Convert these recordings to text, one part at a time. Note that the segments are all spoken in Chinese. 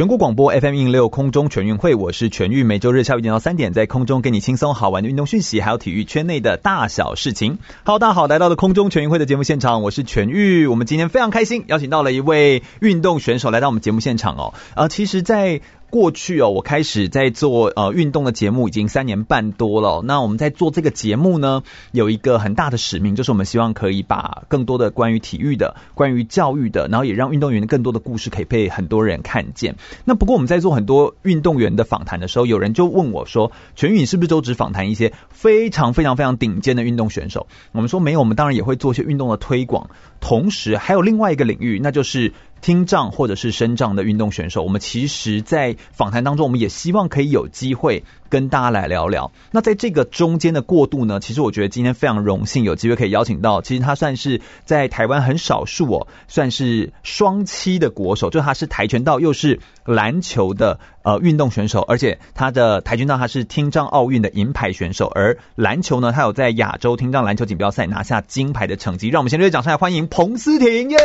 全国广播 FM 一零六空中全运会，我是全玉，每周日下午一点到三点，在空中给你轻松好玩的运动讯息，还有体育圈内的大小事情。好，大家好，来到了空中全运会的节目现场，我是全玉。我们今天非常开心，邀请到了一位运动选手来到我们节目现场哦。呃，其实，在过去哦，我开始在做呃运动的节目已经三年半多了。那我们在做这个节目呢，有一个很大的使命，就是我们希望可以把更多的关于体育的、关于教育的，然后也让运动员更多的故事可以被很多人看见。那不过我们在做很多运动员的访谈的时候，有人就问我说：“全宇，你是不是都只访谈一些非常非常非常顶尖的运动选手？”我们说没有，我们当然也会做一些运动的推广，同时还有另外一个领域，那就是。听障或者是身障的运动选手，我们其实，在访谈当中，我们也希望可以有机会跟大家来聊聊。那在这个中间的过渡呢，其实我觉得今天非常荣幸有机会可以邀请到，其实他算是在台湾很少数哦，算是双栖的国手，就他是跆拳道又是篮球的呃运动选手，而且他的跆拳道他是听障奥运的银牌选手，而篮球呢，他有在亚洲听障篮球锦标赛拿下金牌的成绩。让我们先热烈掌声来欢迎彭思婷耶！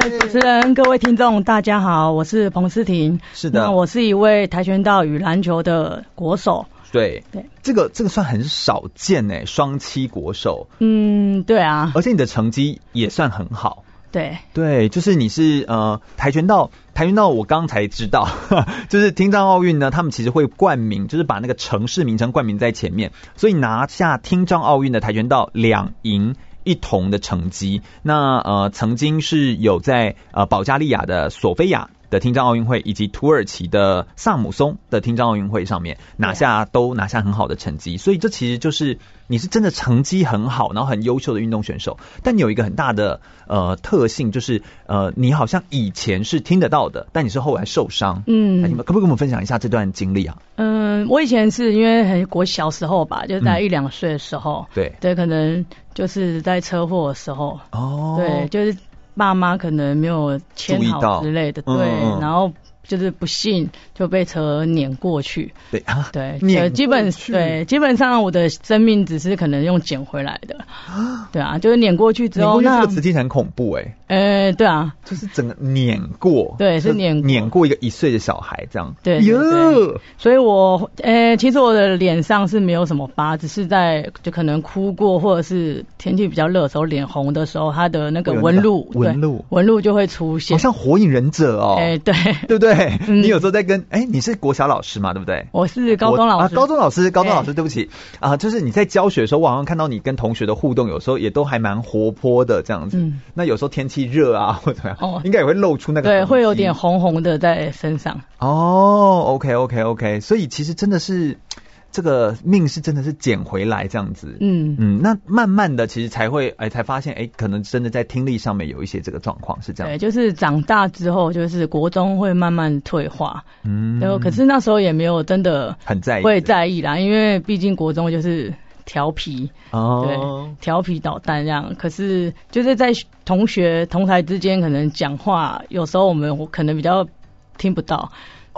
主持人、各位听众，大家好，我是彭思婷。是的，那我是一位跆拳道与篮球的国手。对对，这个这个算很少见诶，双七国手。嗯，对啊。而且你的成绩也算很好。对对，就是你是呃跆拳道，跆拳道我刚才知道，就是听障奥运呢，他们其实会冠名，就是把那个城市名称冠名在前面，所以拿下听障奥运的跆拳道两银。一同的成绩，那呃曾经是有在呃保加利亚的索菲亚的听障奥运会，以及土耳其的萨姆松的听障奥运会上面拿下都拿下很好的成绩，所以这其实就是你是真的成绩很好，然后很优秀的运动选手。但你有一个很大的呃特性，就是呃你好像以前是听得到的，但你是后来受伤。嗯，那你们可不可以跟我们分享一下这段经历啊？嗯，我以前是因为很我小时候吧，就在一两岁的时候，对对，可能就是在车祸的时候，哦，对，就是。爸妈可能没有签好之类的，对，嗯、然后。就是不幸就被车碾过去，对啊，对，基本对，基本上我的生命只是可能用捡回来的，对啊，就是碾过去之后，那这个词听起来很恐怖哎，呃，对啊，就是整个碾过，对，是碾碾过一个一岁的小孩这样，对，对，所以我呃，其实我的脸上是没有什么疤，只是在就可能哭过或者是天气比较热的时候脸红的时候，它的那个纹路，纹路，纹路就会出现，好像火影忍者哦，哎，对，对不对？对，你有时候在跟哎、嗯，你是国小老师嘛，对不对？我是高中老师，啊、高中老师，高中老师，对不起啊，就是你在教学的时候，我好像看到你跟同学的互动，有时候也都还蛮活泼的这样子。嗯，那有时候天气热啊，或者怎么样，哦，应该也会露出那个，对，会有点红红的在身上。哦，OK，OK，OK，所以其实真的是。这个命是真的是捡回来这样子，嗯。嗯，那慢慢的其实才会哎才发现哎，可能真的在听力上面有一些这个状况是这样。对，就是长大之后就是国中会慢慢退化，嗯，然后可是那时候也没有真的很在意，会在意啦，因为毕竟国中就是调皮。哦，对，调皮捣蛋这样。可是就是在同学同台之间，可能讲话有时候我们可能比较听不到。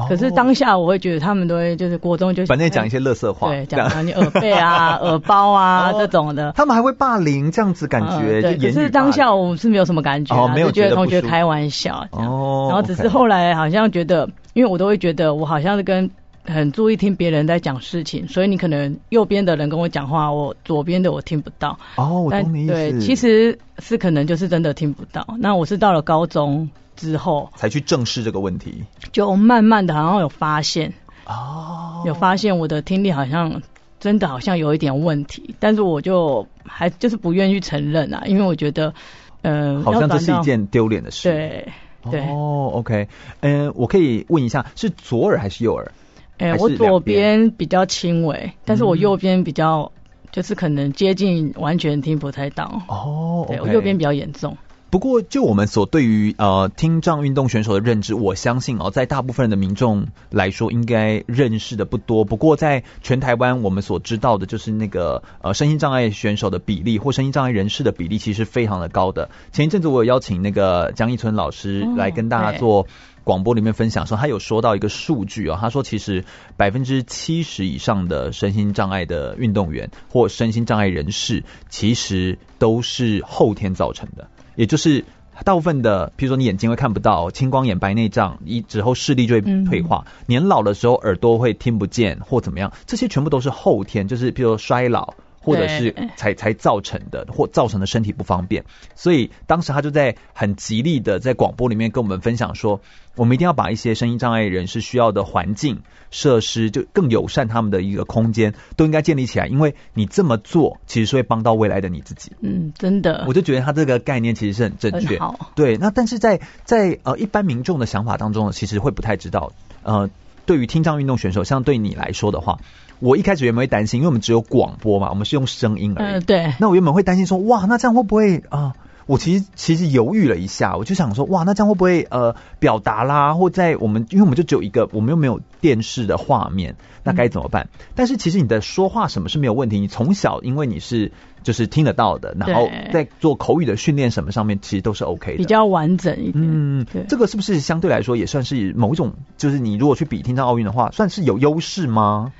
可是当下我会觉得他们都会就是国中就反正讲一些乐色话，对，讲你耳背啊、耳包啊这种的。他们还会霸凌这样子感觉，对。可是当下我们是没有什么感觉，没有觉得同学开玩笑这样。哦。然后只是后来好像觉得，因为我都会觉得我好像是跟很注意听别人在讲事情，所以你可能右边的人跟我讲话，我左边的我听不到。哦，我懂你意思。对，其实是可能就是真的听不到。那我是到了高中。之后才去正视这个问题，就慢慢的好像有发现。哦，有发现我的听力好像真的好像有一点问题，但是我就还就是不愿意承认啊，因为我觉得呃，好像这是一件丢脸的事。对对。哦，OK，嗯、呃，我可以问一下，是左耳还是右耳？哎、呃，我左边比较轻微，但是我右边比较就是可能接近完全听不太到。哦，对，我右边比较严重。不过就我们所对于呃听障运动选手的认知，我相信哦，在大部分的民众来说，应该认识的不多。不过在全台湾，我们所知道的就是那个呃身心障碍选手的比例或身心障碍人士的比例，其实非常的高的。前一阵子我有邀请那个江一村老师来跟大家做广播里面分享说，他有说到一个数据哦，他说其实百分之七十以上的身心障碍的运动员或身心障碍人士，其实都是后天造成的，也就是大部分的，譬如说你眼睛会看不到，青光眼、白内障，一之后视力就会退化，嗯、年老的时候耳朵会听不见或怎么样，这些全部都是后天，就是譬如说衰老。或者是才才造成的，或造成的身体不方便，所以当时他就在很极力的在广播里面跟我们分享说，我们一定要把一些声音障碍人士需要的环境设施，就更友善他们的一个空间，都应该建立起来，因为你这么做其实是会帮到未来的你自己。嗯，真的，我就觉得他这个概念其实是很正确。好，对，那但是在在呃一般民众的想法当中，其实会不太知道，呃，对于听障运动选手，像对你来说的话。我一开始原本会担心，因为我们只有广播嘛，我们是用声音而已。嗯、呃，对。那我原本会担心说，哇，那这样会不会啊、呃？我其实其实犹豫了一下，我就想说，哇，那这样会不会呃表达啦，或在我们因为我们就只有一个，我们又没有电视的画面，那该怎么办？嗯、但是其实你的说话什么是没有问题，你从小因为你是就是听得到的，然后在做口语的训练什么上面，其实都是 OK 的，比较完整一点。嗯，对。这个是不是相对来说也算是某一种，就是你如果去比听障奥运的话，算是有优势吗？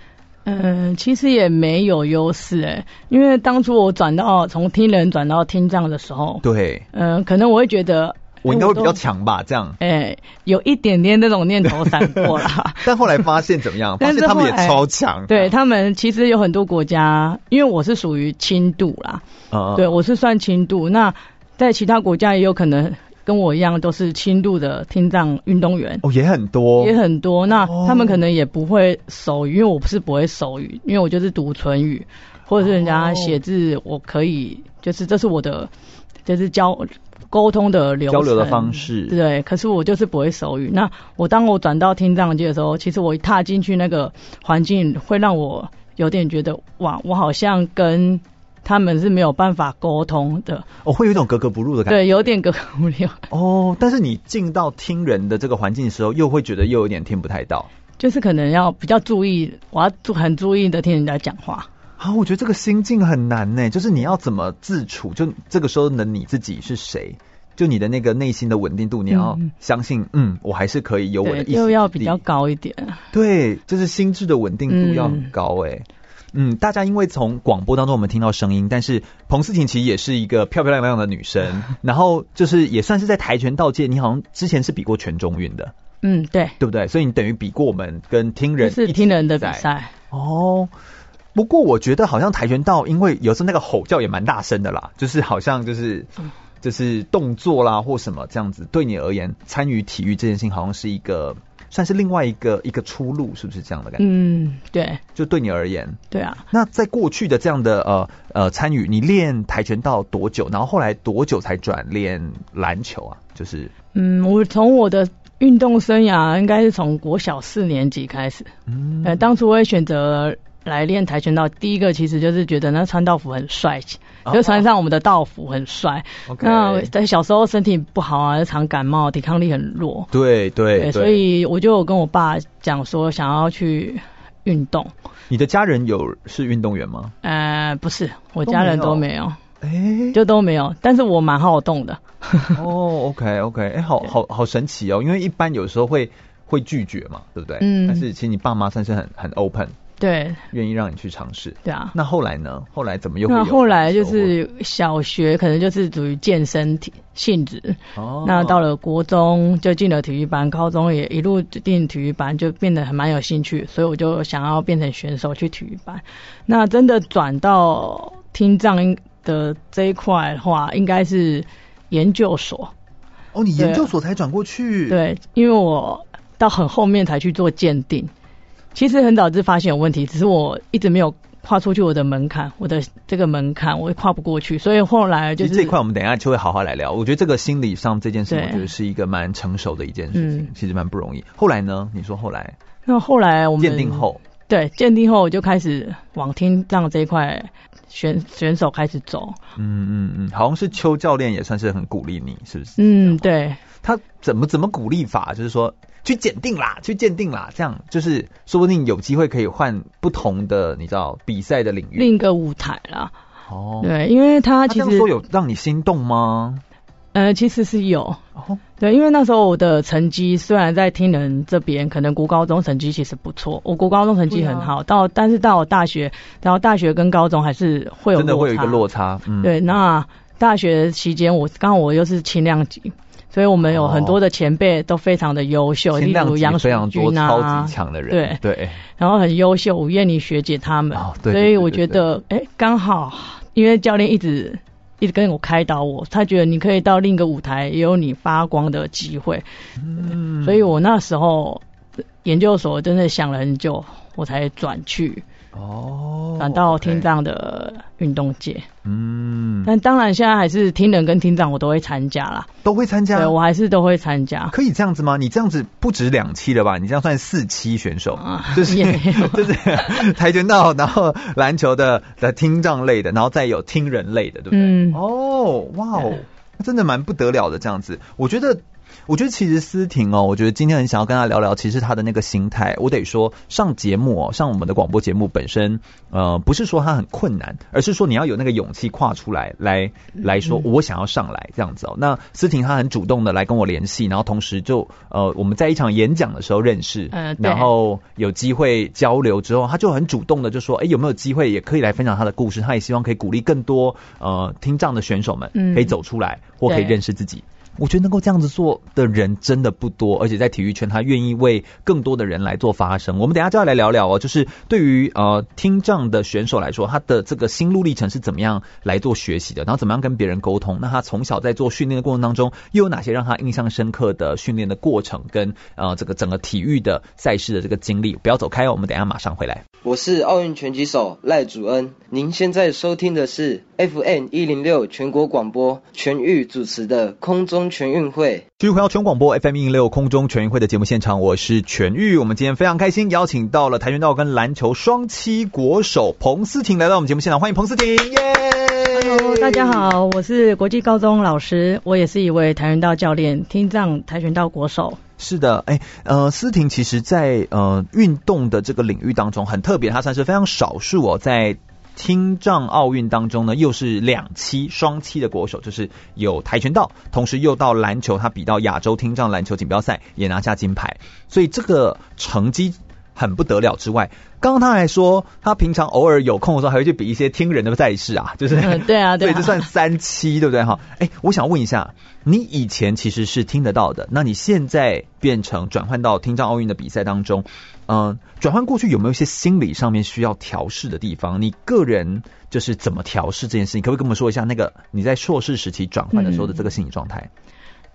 嗯，其实也没有优势哎，因为当初我转到从听人转到听障的时候，对，嗯，可能我会觉得我应该会比较强吧，这样，哎，有一点点那种念头闪过啦，但后来发现怎么样？发现他们也超强，对他们其实有很多国家，因为我是属于轻度啦，嗯，对我是算轻度，那在其他国家也有可能。跟我一样都是轻度的听障运动员哦，也很多，也很多。那他们可能也不会手语，因为我不是不会手语，因为我就是读唇语，或者是人家写字，我可以，就是这是我的，就是交沟通的流，交流的方式。对，可是我就是不会手语。那我当我转到听障界的时候，其实我一踏进去那个环境，会让我有点觉得，哇，我好像跟。他们是没有办法沟通的，哦，会有一种格格不入的感觉，对，有点格格不入。哦，但是你进到听人的这个环境的时候，又会觉得又有点听不太到，就是可能要比较注意，我要注很注意的听人家讲话。啊，我觉得这个心境很难呢，就是你要怎么自处，就这个时候的你自己是谁？就你的那个内心的稳定度，你要相信，嗯，嗯，我还是可以有我的意思，又要比较高一点。对，就是心智的稳定度要很高哎。嗯嗯，大家因为从广播当中我们听到声音，但是彭思婷其实也是一个漂漂亮亮的女生，然后就是也算是在跆拳道界，你好像之前是比过全中运的，嗯，对，对不对？所以你等于比过我们跟听人是听人的比赛哦。不过我觉得好像跆拳道，因为有时候那个吼叫也蛮大声的啦，就是好像就是就是动作啦或什么这样子，对你而言参与体育这件事情好像是一个。算是另外一个一个出路，是不是这样的感觉？嗯，对，就对你而言，对啊。那在过去的这样的呃呃参与，你练跆拳道多久？然后后来多久才转练篮球啊？就是，嗯，我从我的运动生涯应该是从国小四年级开始。嗯，呃，当初我也选择。来练跆拳道，第一个其实就是觉得那穿道服很帅气，就穿上我们的道服很帅。Oh. 那在小时候身体不好啊，常感冒，抵抗力很弱。对对，对，所以我就跟我爸讲说，想要去运动。你的家人有是运动员吗？呃，不是，我家人都没有，哎，欸、就都没有。但是我蛮好动的。哦，OK OK，哎、欸，好好好神奇哦，因为一般有时候会会拒绝嘛，对不对？嗯。但是其实你爸妈算是很很 open。对，愿意让你去尝试。对啊，那后来呢？后来怎么又？那后来就是小学可能就是属于健身体性质。哦。那到了国中就进了体育班，高中也一路进体育班，就变得很蛮有兴趣，所以我就想要变成选手去体育班。那真的转到听障的这一块的话，应该是研究所。哦，你研究所才转过去？对，因为我到很后面才去做鉴定。其实很早就发现有问题，只是我一直没有跨出去我的门槛，我的这个门槛我也跨不过去，所以后来就是这一块，我们等一下就会好好来聊。我觉得这个心理上这件事，我觉得是一个蛮成熟的一件事情，嗯、其实蛮不容易。后来呢？你说后来？那后来我们鉴定后，对鉴定后我就开始往听障这一块选选手开始走。嗯嗯嗯，好像是邱教练也算是很鼓励你，是不是？嗯，对。他怎么怎么鼓励法？就是说去检定啦，去鉴定啦，这样就是说不定有机会可以换不同的，你知道比赛的领域，另一个舞台啦。哦，对，因为他其实他说有让你心动吗？呃，其实是有。哦，对，因为那时候我的成绩虽然在听人这边，可能国高中成绩其实不错，我国高中成绩很好，啊、到但是到大学，然后大学跟高中还是会有，真的会有一个落差。嗯，对，那大学期间我刚好我又是轻量级，所以我们有很多的前辈都非常的优秀，例如杨水军啊，超级强的人，对对，然后很优秀，吴艳妮学姐他们，所以我觉得，哎，刚好因为教练一直。一直跟我开导我，他觉得你可以到另一个舞台，也有你发光的机会。嗯，所以我那时候研究所真的想了很久，我才转去。哦，转到听障的运动界，嗯，但当然现在还是听人跟听障我都会参加啦，都会参加，对我还是都会参加。可以这样子吗？你这样子不止两期了吧？你这样算四期选手，啊、就是 就是 跆拳道，然后篮球的的听障类的，然后再有听人类的，对不对？嗯，哦，哇哦，真的蛮不得了的这样子，我觉得。我觉得其实思婷哦，我觉得今天很想要跟他聊聊，其实她的那个心态，我得说上节目哦，上我们的广播节目本身，呃，不是说她很困难，而是说你要有那个勇气跨出来，来来说我想要上来这样子哦。那思婷她很主动的来跟我联系，然后同时就呃我们在一场演讲的时候认识，嗯，然后有机会交流之后，她就很主动的就说，哎，有没有机会也可以来分享她的故事？她也希望可以鼓励更多呃听障的选手们可以走出来，或可以认识自己。我觉得能够这样子做的人真的不多，而且在体育圈，他愿意为更多的人来做发声。我们等下就要来聊聊哦，就是对于呃听障的选手来说，他的这个心路历程是怎么样来做学习的，然后怎么样跟别人沟通。那他从小在做训练的过程当中，又有哪些让他印象深刻的训练的过程，跟呃这个整个体育的赛事的这个经历？不要走开哦，我们等下马上回来。我是奥运拳击手赖祖恩，您现在收听的是 FM 一零六全国广播全域主持的空中全运会。继续回到全广播 FM 一零六空中全运会的节目现场，我是全玉。我们今天非常开心，邀请到了跆拳道跟篮球双七国手彭思婷来到我们节目现场，欢迎彭思婷，耶！Hello，大家好，我是国际高中老师，我也是一位跆拳道教练，听障跆拳道国手。是的，哎，呃，思婷其实在，在呃运动的这个领域当中很特别，她算是非常少数哦，在听障奥运当中呢，又是两期双期的国手，就是有跆拳道，同时又到篮球，他比到亚洲听障篮球锦标赛也拿下金牌，所以这个成绩很不得了之外。刚刚他还说，他平常偶尔有空的时候，还会去比一些听人的赛事啊，就是、嗯、对啊，对啊，这算三期，对不对哈？哎，我想问一下，你以前其实是听得到的，那你现在变成转换到听障奥运的比赛当中，嗯、呃，转换过去有没有一些心理上面需要调试的地方？你个人就是怎么调试这件事情？可不可以跟我们说一下那个你在硕士时期转换的时候的这个心理状态？嗯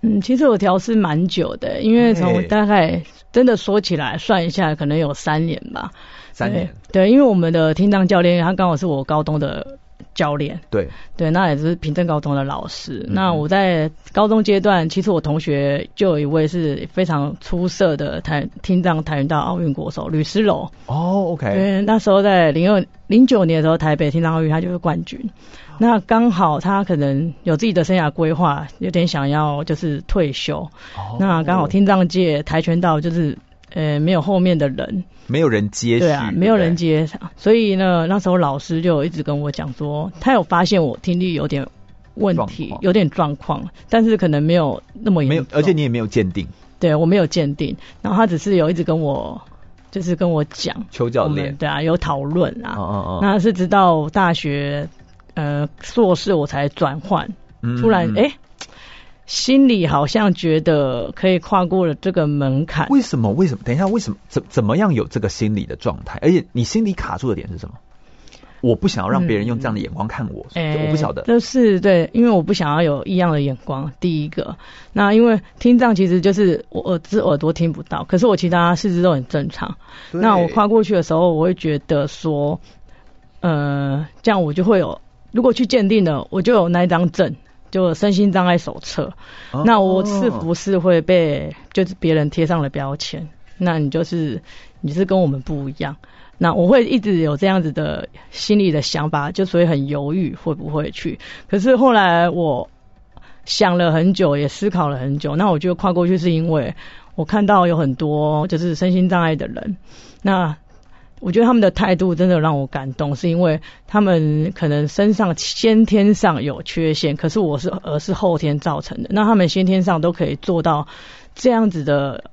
嗯，其实我调试蛮久的，因为从大概真的说起来算一下，可能有三年吧。三年。对，因为我们的听障教练，他刚好是我高中的教练。对。对，那也是平镇高中的老师。嗯。那我在高中阶段，其实我同学就有一位是非常出色的台听障跆拳道奥运国手吕思柔。哦，OK。对，那时候在零二零九年的时候，台北听障奥运他就是冠军。那刚好他可能有自己的生涯规划，有点想要就是退休。Oh, 那刚好听障界跆拳道就是呃没有后面的人，没有人接。对啊，没有人接。所以呢，那时候老师就一直跟我讲说，他有发现我听力有点问题，有点状况，但是可能没有那么严重。没有，而且你也没有鉴定。对，我没有鉴定。然后他只是有一直跟我就是跟我讲，邱教练。对啊，有讨论啊。哦哦哦。那是直到大学。呃，硕士我才转换，突然哎、心里好像觉得可以跨过了这个门槛。为什么？为什么？等一下，为什么？怎怎么样有这个心理的状态？而且你心里卡住的点是什么？我不想要让别人用这样的眼光看我，嗯、我不晓得。就是对，因为我不想要有异样的眼光。第一个，那因为听障其实就是我耳只耳朵听不到，可是我其他四肢都很正常。那我跨过去的时候，我会觉得说，呃，这样我就会有。如果去鉴定了，我就有那一张证，就身心障碍手册。哦。那我是不是会被就是别人贴上了标签？那你就是你是跟我们不一样。那我会一直有这样子的心里的想法，就所以很犹豫会不会去。可是后来我想了很久，也思考了很久。那我觉得跨过去是因为我看到有很多就是身心障碍的人，那。我觉得他们的态度真的让我感动，是因为他们可能身上先天上有缺陷，可是我是而是后天造成的。那他们先天上都可以做到这样子的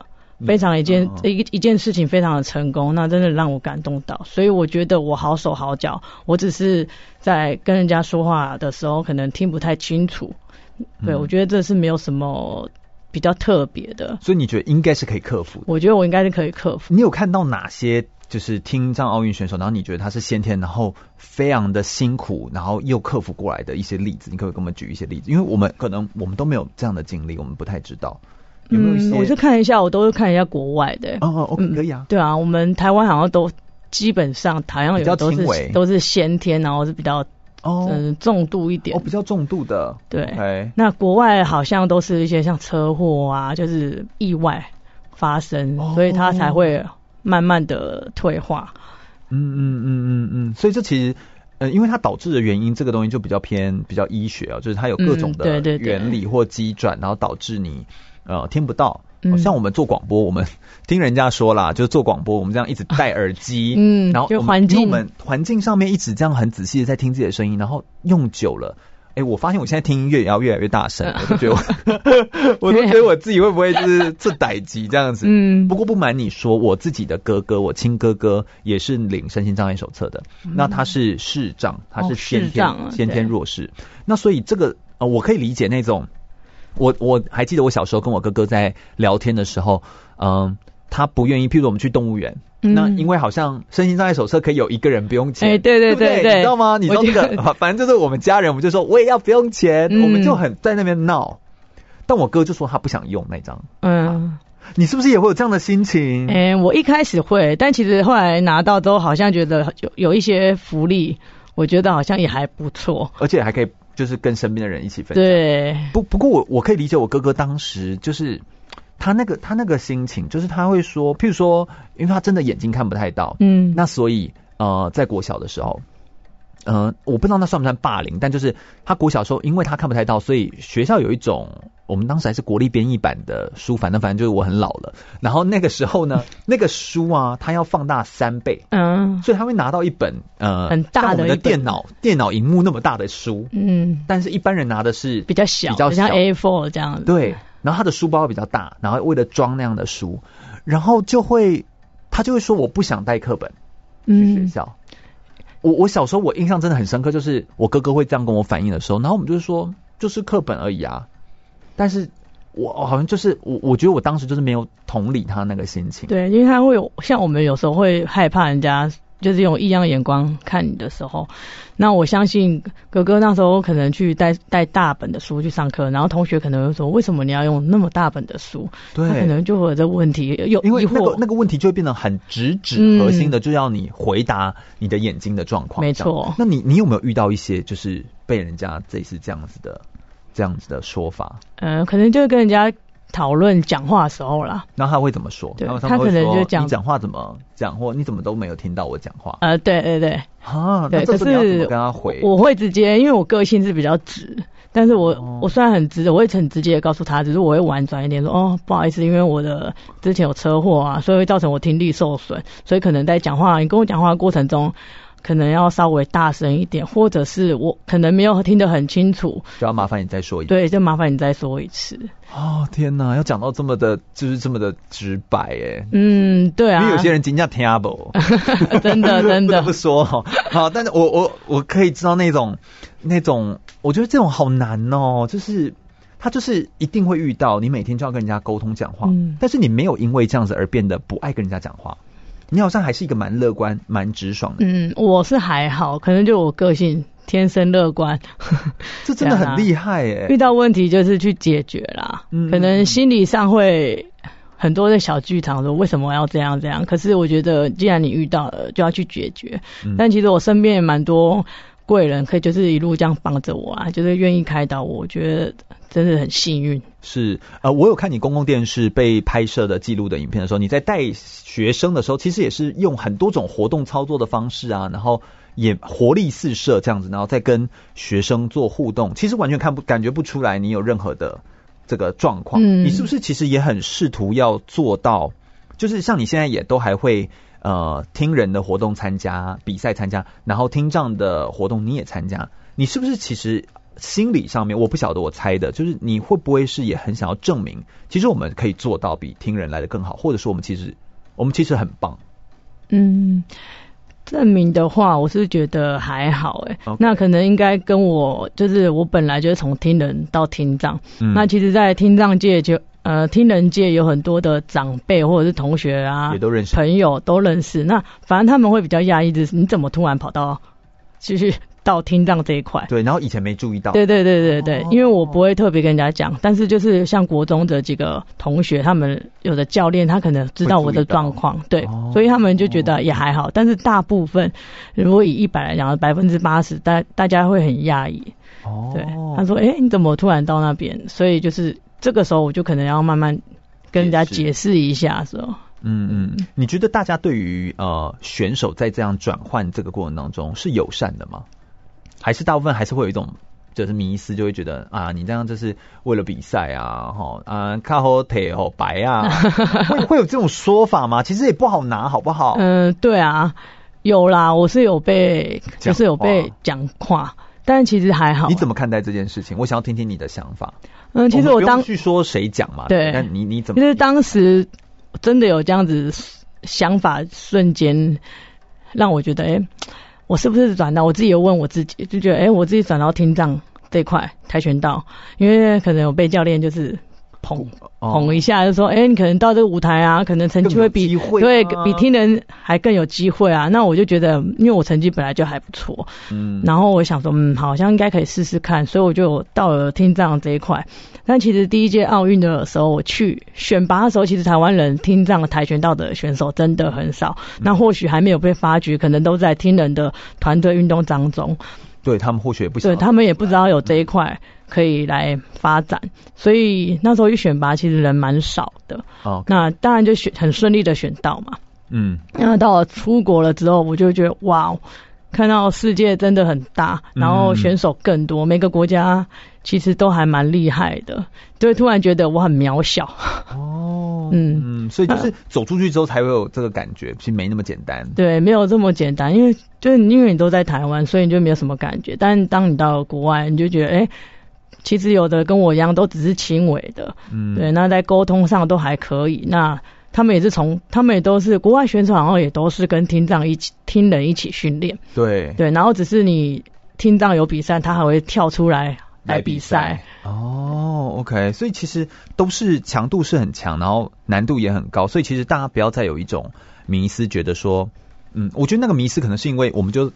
非常一件、一一件事情非常的成功，那真的让我感动到。所以我觉得我好手好脚，我只是在跟人家说话的时候可能听不太清楚。对，我觉得这是没有什么比较特别的。所以你觉得应该是可以克服的？我觉得我应该是可以克服。你有看到哪些？就是听障奥运选手，然后你觉得他是先天，然后非常的辛苦，然后又克服过来的一些例子，你可不可以给我们举一些例子？因为我们可能我们都没有这样的经历，我们不太知道有没有一些。嗯，我就看一下，我都是看一下国外的。哦哦可以啊。对啊，我们台湾好像都基本上好像有都是都是先天，然后是比较哦嗯重度一点哦，比较重度的。对.那国外好像都是一些像车祸啊，就是意外发生，哦，所以他才会。慢慢的退化，嗯嗯嗯嗯嗯，所以这其实，呃，因为它导致的原因，这个东西就比较偏比较医学啊，就是它有各种的原理或机转，然后导致你呃听不到。像我们做广播，我们听人家说啦，就是做广播，我们这样一直戴耳机，嗯，然后就环境，我们环境上面一直这样很仔细的在听自己的声音，然后用久了。哎、欸，我发现我现在听音乐也要越来越大声，我就觉得我，我都觉得我自己会不会就是这歹级这样子？嗯。不过不瞒你说，我自己的哥哥，我亲哥哥也是领身心障碍手册的，嗯，那他是视障，他是先天、哦、先天弱势。那所以这个呃，我可以理解那种，我我还记得我小时候跟我哥哥在聊天的时候，嗯、呃，他不愿意，譬如我们去动物园。嗯、那因为好像身心障碍手册可以有一个人不用钱，哎、欸，对对对你知道吗？你知道这个，反正就是我们家人，我们就说我也要不用钱，嗯、我们就很在那边闹。但我哥就说他不想用那张。嗯、啊，你是不是也会有这样的心情？哎、欸，我一开始会，但其实后来拿到之后，好像觉得有有一些福利，我觉得好像也还不错，而且还可以就是跟身边的人一起分享。对，不不过我我可以理解我哥哥当时就是。他那个他那个心情，就是他会说，譬如说，因为他真的眼睛看不太到，嗯，那所以呃，在国小的时候，呃，我不知道那算不算霸凌，但就是他国小的时候，因为他看不太到，所以学校有一种，我们当时还是国立编译版的书，反正反正就是我很老了。然后那个时候呢，那个书啊，他要放大三倍，嗯，所以他会拿到一本呃很大的，的电脑电脑荧幕那么大的书，嗯，但是一般人拿的是比较小，比较小。像 A4 这样子，对。然后他的书包比较大，然后为了装那样的书，然后就会他就会说我不想带课本去学校。嗯、我我小时候我印象真的很深刻，就是我哥哥会这样跟我反映的时候，然后我们就是说就是课本而已啊。但是我好像就是我我觉得我当时就是没有同理他那个心情。对，因为他会有像我们有时候会害怕人家。就是用异样眼光看你的时候，那我相信哥哥那时候可能去带带大本的书去上课，然后同学可能会说，为什么你要用那么大本的书？对，他可能就会有这个问题，有因为那个那个问题就会变得很直指核心的，就要你回答你的眼睛的状况。没错，那你你有没有遇到一些就是被人家这次这样子的这样子的说法？嗯、呃，可能就是跟人家。讨论讲话的时候啦，那他会怎么说？对，他，可能就讲你讲话怎么讲，或你怎么都没有听到我讲话？呃，对对对，啊，对，可是你要怎么跟他回？我会直接，因为我个性是比较直，但是我、哦、我虽然很直，我会很直接的告诉他，只是我会婉转一点说，哦，不好意思，因为我的之前有车祸啊，所以会造成我听力受损，所以可能在讲话，你跟我讲话的过程中。可能要稍微大声一点，或者是我可能没有听得很清楚，就要麻烦你再说一次。对，就麻烦你再说一次。哦，天哪，要讲到这么的，就是这么的直白哎。嗯，对啊。因为有些人真的听不 真的 真的不说哈。好，但是我我我可以知道那种那种，我觉得这种好难哦。就是他就是一定会遇到，你每天就要跟人家沟通讲话，嗯，但是你没有因为这样子而变得不爱跟人家讲话。你好像还是一个蛮乐观、蛮直爽的。嗯，我是还好，可能就我个性天生乐观。这真的很厉害耶！遇到问题就是去解决啦。嗯，可能心理上会很多的小剧场，说为什么要这样这样？可是我觉得，既然你遇到了，就要去解决。嗯，但其实我身边也蛮多贵人，可以就是一路这样帮着我啊，就是愿意开导我，我觉得真的很幸运。是，呃，我有看你公共电视被拍摄的记录的影片的时候，你在带学生的时候，其实也是用很多种活动操作的方式啊，然后也活力四射这样子，然后再跟学生做互动，其实完全看不感觉不出来你有任何的这个状况。嗯，你是不是其实也很试图要做到，就是像你现在也都还会。呃，听人的活动参加比赛参加，然后听障的活动你也参加，你是不是其实心理上面，我不晓得，我猜的就是你会不会是也很想要证明，其实我们可以做到比听人来的更好，或者说我们其实我们其实很棒。嗯，证明的话，我是觉得还好哎.那可能应该跟我就是我本来就是从听人到听障，嗯、那其实，在听障界就。呃，听人界有很多的长辈或者是同学啊，也都认识，朋友都认识。那反正他们会比较讶异就是，你怎么突然跑到继续到听障这一块？对，然后以前没注意到。对对对对对，哦、因为我不会特别跟人家讲，但是就是像国中的几个同学，他们有的教练他可能知道我的状况，对，哦、所以他们就觉得也还好。但是大部分如果以一百来讲，百分之八十大大家会很讶异。哦，对，他说：“哎，你怎么突然到那边？”所以就是。这个时候我就可能要慢慢跟人家解释一下，是吧？嗯嗯，你觉得大家对于呃选手在这样转换这个过程当中是友善的吗？还是大部分还是会有一种就是迷思，就会觉得啊，你这样就是为了比赛啊，哈啊，靠好腿好白啊，会会有这种说法吗？其实也不好拿，好不好？嗯，对啊，有啦，我是有被就是有被讲话，但其实还好。你怎么看待这件事情？我想要听听你的想法。嗯，其实我当去说谁讲嘛，对，那你你怎么？其实当时真的有这样子想法，瞬间让我觉得，哎、欸，我是不是转到？我自己又问我自己，就觉得，哎、我自己转到听障这块跆拳道，因为可能有被教练就是。捧捧一下，就说，哎、欸，你可能到这个舞台啊，可能成绩会比会对比听人还更有机会啊。那我就觉得，因为我成绩本来就还不错，嗯，然后我想说，嗯，好像应该可以试试看，所以我就到了听障这一块。但其实第一届奥运的时候，我去选拔的时候，其实台湾人听障跆拳道的选手真的很少。嗯、那或许还没有被发掘，可能都在听人的团队运动当中。对他们或许也不对他们也不知道有这一块。可以来发展，所以那时候一选拔其实人蛮少的。哦.那当然就选很顺利的选到嘛。嗯，那到了出国了之后，我就觉得哇，看到世界真的很大，然后选手更多，嗯、每个国家其实都还蛮厉害的，就会突然觉得我很渺小。哦，嗯嗯，所以就是走出去之后才会有这个感觉，其实没那么简单。对，没有这么简单，因为就是因为你都在台湾，所以你就没有什么感觉。但当你到了国外，你就觉得哎。欸其实有的跟我一样，都只是轻微的，嗯，对，那在沟通上都还可以。那他们也是从，他们也都是国外选手，然后也都是跟听障一起听人一起训练，对，对，然后只是你听障有比赛，他还会跳出来来比赛。哦，OK，所以其实都是强度是很强，然后难度也很高，所以其实大家不要再有一种迷思，觉得说，嗯，我觉得那个迷思可能是因为我们就。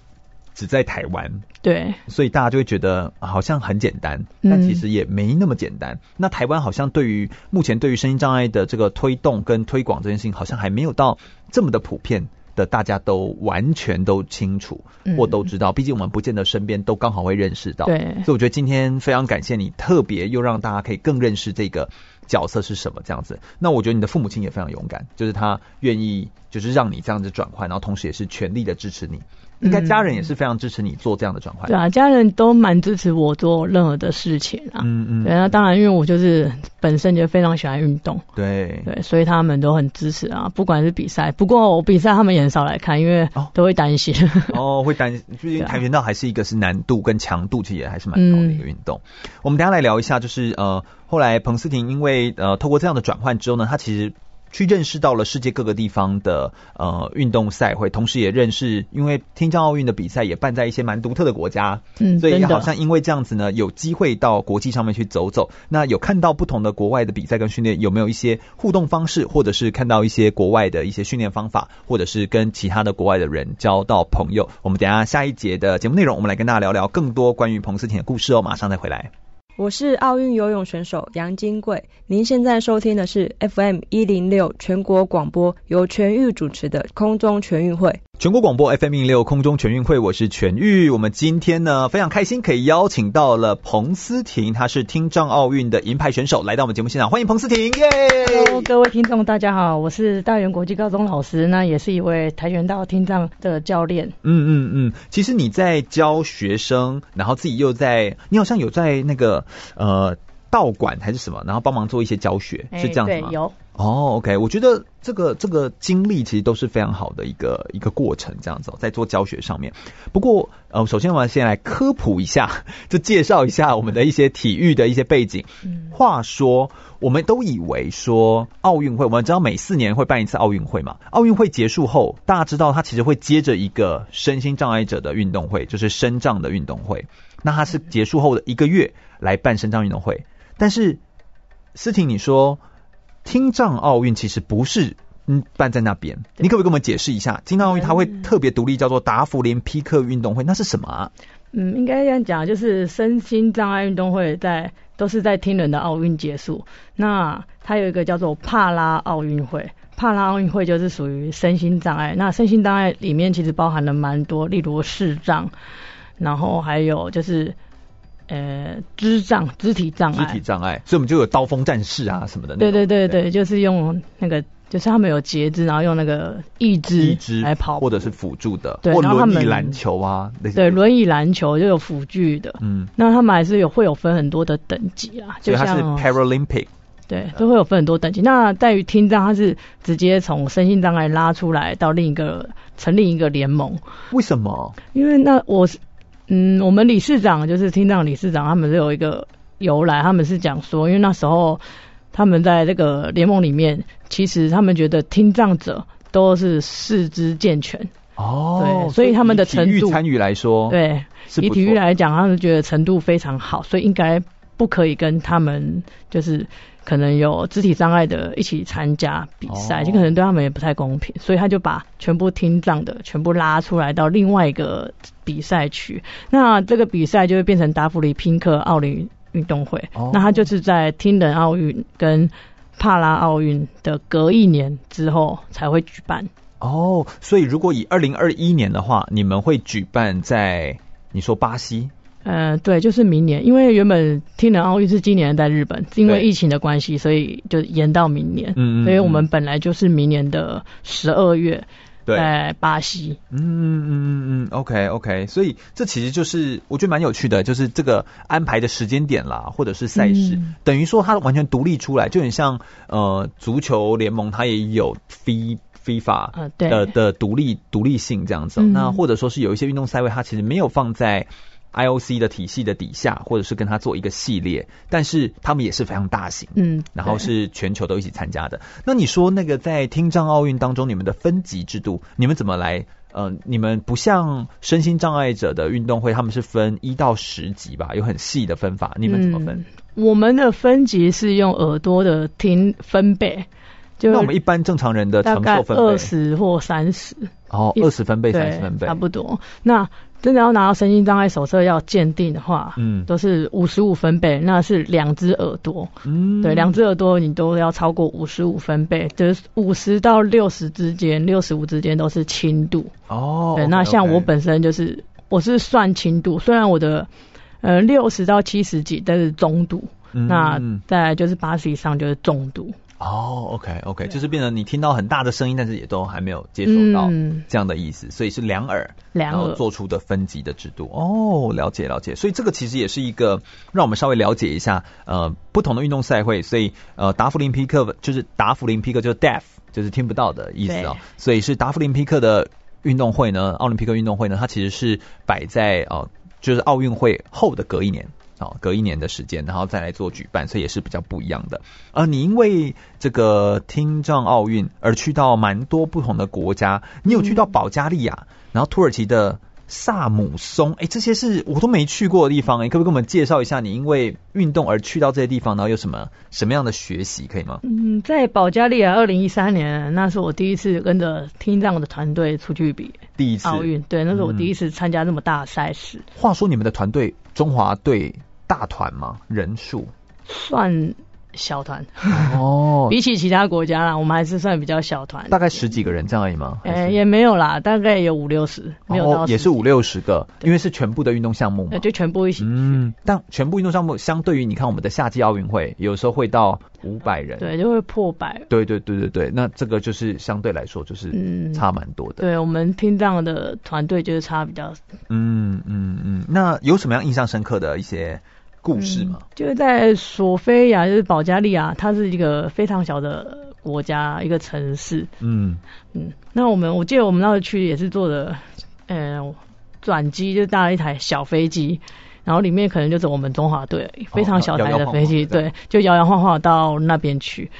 只在台湾，对，所以大家就会觉得好像很简单，但其实也没那么简单。嗯、那台湾好像对于目前对于声音障碍的这个推动跟推广这件事情，好像还没有到这么的普遍的，大家都完全都清楚或都知道。毕竟我们不见得身边都刚好会认识到，对。所以我觉得今天非常感谢你，特别又让大家可以更认识这个角色是什么这样子。那我觉得你的父母亲也非常勇敢，就是他愿意就是让你这样子转换，然后同时也是全力的支持你。应该家人也是非常支持你做这样的转换。对啊，家人都蛮支持我做任何的事情啊。嗯嗯。对，啊当然，因为我就是本身就非常喜欢运动。对。对，所以他们都很支持啊，不管是比赛。不过我比赛他们也很少来看，因为都会担心。哦，会担心，毕竟跆拳道还是一个是难度跟强度其实也还是蛮高的一个运动。嗯、我们等一下来聊一下，就是呃，后来彭思婷因为呃透过这样的转换之后呢，他其实。去认识到了世界各个地方的呃运动赛会，同时也认识，因为听障奥运的比赛也办在一些蛮独特的国家，嗯，所以好像因为这样子呢，有机会到国际上面去走走，那有看到不同的国外的比赛跟训练，有没有一些互动方式，或者是看到一些国外的一些训练方法，或者是跟其他的国外的人交到朋友？我们等一下下一节的节目内容，我们来跟大家聊聊更多关于彭思婷的故事哦，马上再回来。我是奥运游泳选手杨金贵，您现在收听的是 FM 一零六全国广播，由全域主持的空中全运会。全国广播 FM 一六空中全运会，我是全玉。我们今天呢非常开心，可以邀请到了彭思婷，她是听障奥运的银牌选手，来到我们节目现场，欢迎彭思婷。耶各位听众，大家好，我是大园国际高中老师，那也是一位跆拳道听障的教练。嗯嗯嗯，其实你在教学生，然后自己又在，你好像有在那个呃道馆还是什么，然后帮忙做一些教学，欸、是这样子吗？对，有。哦，OK，我觉得这个这个经历其实都是非常好的一个一个过程，这样子在做教学上面。不过，呃，首先我们先来科普一下，就介绍一下我们的一些体育的一些背景。嗯，话说，我们都以为说奥运会，我们知道每四年会办一次奥运会嘛。奥运会结束后，大家知道它其实会接着一个身心障碍者的运动会，就是身障的运动会。那它是结束后的一个月来办身障运动会，但是思婷，你说。听障奥运其实不是嗯办在那边，你可不可以跟我们解释一下？听障奥运它会特别独立，叫做达芙林匹克运动会，那是什么啊？嗯，应该这样讲，就是身心障碍运动会在都是在听人的奥运结束。那它有一个叫做帕拉奥运会，帕拉奥运会就是属于身心障碍。那身心障碍里面其实包含了蛮多，例如视障，然后还有就是。呃，肢障、肢体障碍、肢体障碍，所以我们就有刀锋战士啊什么的。对对对对，就是用那个，就是他们有截肢，然后用那个义肢来跑，或者是辅助的，对，或然后他们轮椅篮球啊，对，轮椅篮球就有辅具的。嗯，那他们还是有会有分很多的等级啊，就像所以它是 Paralympic，对，都会有分很多等级。那在于听障，它是直接从身心障碍拉出来到另一个成立一个联盟。为什么？因为那我是。嗯，我们理事长就是听障理事长，他们是有一个由来，他们是讲说，因为那时候他们在这个联盟里面，其实他们觉得听障者都是四肢健全哦，对，所以他们的程度参与来说，对，以体育来讲，他们觉得程度非常好，所以应该不可以跟他们就是。可能有肢体障碍的一起参加比赛，就可能对他们也不太公平，所以他就把全部听障的全部拉出来到另外一个比赛区。那这个比赛就会变成达芙里拼克奥林运动会。那它就是在听人奥运跟帕拉奥运的隔一年之后才会举办。哦，所以如果以二零二一年的话，你们会举办在你说巴西？呃，对，就是明年，因为原本听人奥运是今年在日本，因为疫情的关系，所以就延到明年。嗯，所以我们本来就是明年的十二月在巴西。嗯嗯嗯嗯，OK OK，所以这其实就是我觉得蛮有趣的，就是这个安排的时间点啦，或者是赛事，嗯、等于说它完全独立出来，就很像呃足球联盟，它也有 FIFA FIFA 的的独立独立性这样子。嗯、那或者说是有一些运动赛会，它其实没有放在。IOC 的体系的底下，或者是跟他做一个系列，但是他们也是非常大型，嗯，然后是全球都一起参加的。那你说那个在听障奥运当中，你们的分级制度，你们怎么来？呃，你们不像身心障碍者的运动会，他们是分一到十级吧，有很细的分法。你们怎么分？嗯，我们的分级是用耳朵的听分贝，就那我们一般正常人的承受分贝二十或三十，哦，二十分贝、三十分贝，差不多。那真的要拿到身心障碍手册要鉴定的话，嗯，都是五十五分贝，那是两只耳朵，嗯，对，两只耳朵你都要超过五十五分贝，就是五十到六十之间，六十五之间都是轻度。哦，对，那像我本身就是我是算轻度，虽然我的呃六十到七十几但是中度，嗯，那再来就是八十以上就是重度。哦、oh，OK OK，就是变成你听到很大的声音，但是也都还没有接收到这样的意思，嗯、所以是两耳，然后做出的分级的制度。哦，oh, 了解了解，所以这个其实也是一个让我们稍微了解一下，呃，不同的运动赛会。所以呃，达芙林匹克就是达芙林匹克就是 deaf，就是听不到的意思啊、哦。所以是达芙林匹克的运动会呢，奥林匹克运动会呢，它其实是摆在呃，就是奥运会后的隔一年。隔一年的时间，然后再来做举办，所以也是比较不一样的。呃你因为这个听障奥运而去到蛮多不同的国家，你有去到保加利亚，嗯、然后土耳其的萨姆松，哎，这些是我都没去过的地方，哎，可不可以给我们介绍一下你因为运动而去到这些地方，然后有什么什么样的学习，可以吗？嗯，在保加利亚，二零一三年，那是我第一次跟着听障的团队出去比第一次奥运，对，那是我第一次参加那么大的赛事。话说你们的团队中华队。大团吗？人数算小团哦，比起其他国家啦，我们还是算比较小团，大概十几个人这样而已吗？哎、欸，也没有啦，大概有五六十，没有到、哦、也是五六十个，因为是全部的运动项目嘛，就全部一起。嗯，但全部运动项目相对于你看我们的夏季奥运会，有时候会到五百人，对，就会破百。对对对对对，那这个就是相对来说就是差蛮多的。嗯、对我们听这样的团队就是差比较。嗯嗯嗯，那有什么样印象深刻的一些？故事嘛，嗯、就是在索菲亚，就是保加利亚，它是一个非常小的国家，一个城市。嗯嗯，那我们我记得我们那时候去也是坐的，呃，转机就搭了一台小飞机，然后里面可能就是我们中华队，非常小台的飞机，对，就摇摇晃晃到那边去。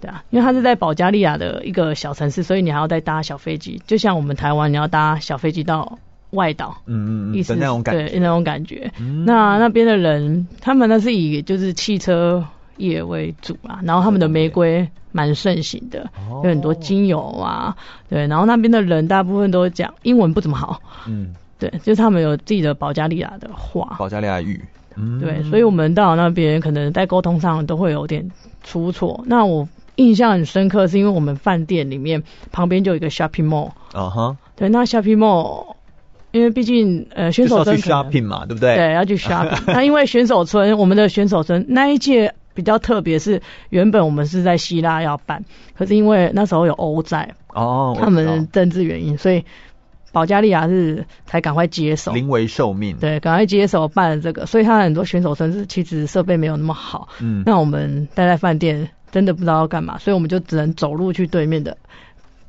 对啊，因为它是在保加利亚的一个小城市，所以你还要再搭小飞机，就像我们台湾你要搭小飞机到。外岛，嗯嗯，意思那种感觉，对那种感觉。嗯、那那边的人，他们呢是以就是汽车业为主啊，然后他们的玫瑰蛮盛行的，哦、有很多精油啊，对。然后那边的人大部分都讲英文不怎么好，嗯，对，就是他们有自己的保加利亚的话，保加利亚语，嗯，对。所以我们到那边可能在沟通上都会有点出错。那我印象很深刻，是因为我们饭店里面旁边就有一个 shopping mall，啊哈，对，那 shopping mall。因为毕竟，呃，选手村去 shopping 嘛，对不对？对，要去 shopping。那因为选手村，我们的选手村那一届比较特别，是原本我们是在希腊要办，可是因为那时候有欧债哦，他们政治原因，所以保加利亚是才赶快接手，临危受命，对，赶快接手办了这个，所以他很多选手村是其实设备没有那么好。嗯，那我们待在饭店真的不知道要干嘛，所以我们就只能走路去对面的。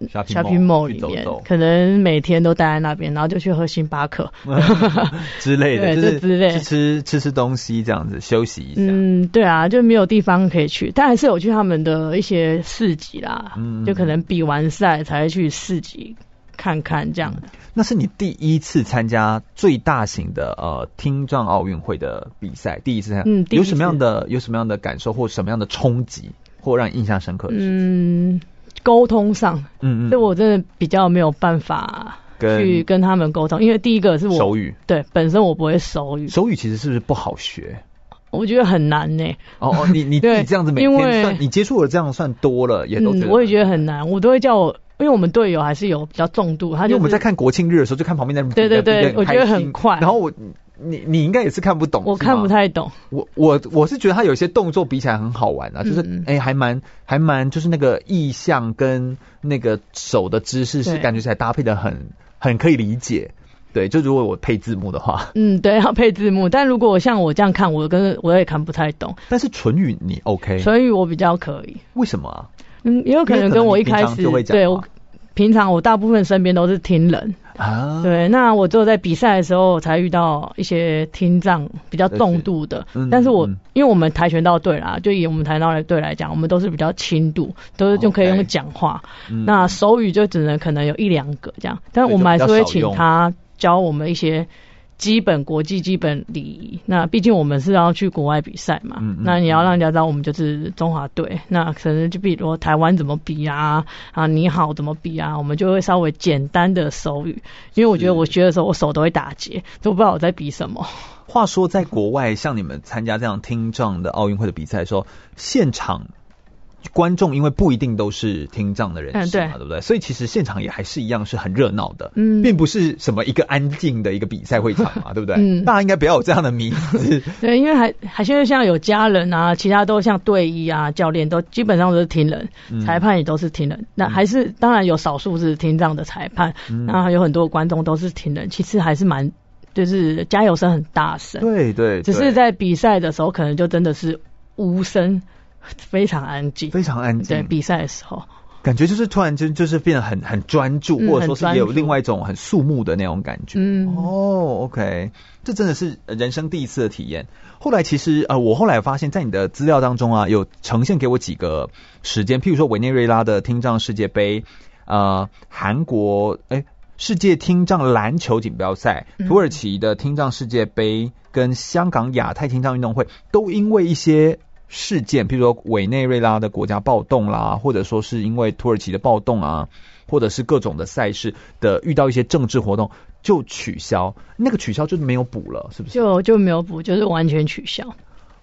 Shopping Mall 里面走走，可能每天都待在那边，然后就去喝星巴克 之类的，对，就之类吃吃吃吃东西这样子休息一下。嗯，对啊，就没有地方可以去，但还是有去他们的一些市集啦。嗯，就可能比完赛才会去市集看看这样。嗯。那是你第一次参加最大型的呃听障奥运会的比赛，第一次参加，嗯，有什么样的有什么样的感受或什么样的冲击，或让你印象深刻的事？嗯。沟通上，嗯嗯，所以我真的比较没有办法去跟他们沟通，因为第一个是我手语，对，本身我不会手语，手语其实是不是不好学？我觉得很难呢。哦哦，你你 你这样子每天算，你接触的这样算多了，也都我也觉得很难，我都会叫我，因为我们队友还是有比较重度，他就我们在看国庆日的时候，就看旁边的人，对对对，我觉得很快，然后我。你你应该也是看不懂，我看不太懂。我我我是觉得他有些动作比起来很好玩啊，就是哎、还蛮还蛮就是那个意象跟那个手的姿势是感觉起来搭配的很很可以理解。对，就如果我配字幕的话，嗯，对，要配字幕。但如果我像我这样看，我跟我也看不太懂。但是唇语你 OK？唇语我比较可以。为什么啊？嗯，也有可能跟我一开始对我。平常我大部分身边都是听人。啊，对，那我只有在比赛的时候才遇到一些听障比较重度的，是但是我、嗯、因为我们跆拳道队啦，就以我们跆拳道队来讲，我们都是比较轻度，都是就可以用讲话，Okay. 那手语就只能可能有一两个这样，但我们还是会请他教我们一些。基本国际基本礼仪，那毕竟我们是要去国外比赛嘛，嗯嗯，那你要让人家知道我们就是中华队，那可能就比如说台湾怎么比啊，啊你好怎么比啊，我们就会稍微简单的手语，因为我觉得我学的时候我手都会打结，都不知道我在比什么。话说在国外，像你们参加这样听障的奥运会的比赛的时候，现场。观众因为不一定都是听障的人士嘛，嗯、对，对不对？所以其实现场也还是一样是很热闹的，嗯，并不是什么一个安静的一个比赛会场嘛，对不对？嗯，大家应该不要有这样的迷思。对，因为还还现在像有家人啊，其他都像队医啊、教练都基本上都是听人，嗯、裁判也都是听人。那还是当然有少数是听障的裁判，嗯、然后有很多观众都是听人，其实还是蛮就是加油声很大声。对，对对，只是在比赛的时候可能就真的是无声。非常安静，非常安静。对，比赛的时候，感觉就是突然间就是变得很很专注，嗯、或者说是也有另外一种很肃穆的那种感觉。嗯，哦，OK，这真的是人生第一次的体验。后来其实呃，我后来发现，在你的资料当中啊，有呈现给我几个时间，譬如说委内瑞拉的听障世界杯，呃，韩国哎世界听障篮球锦标赛，土耳其的听障世界杯，跟香港亚太听障运动会，都因为一些。事件，譬如说委内瑞拉的国家暴动啦，或者说是因为土耳其的暴动啊，或者是各种的赛事的遇到一些政治活动就取消，那个取消就没有补了，是不是？就就没有补，就是完全取消。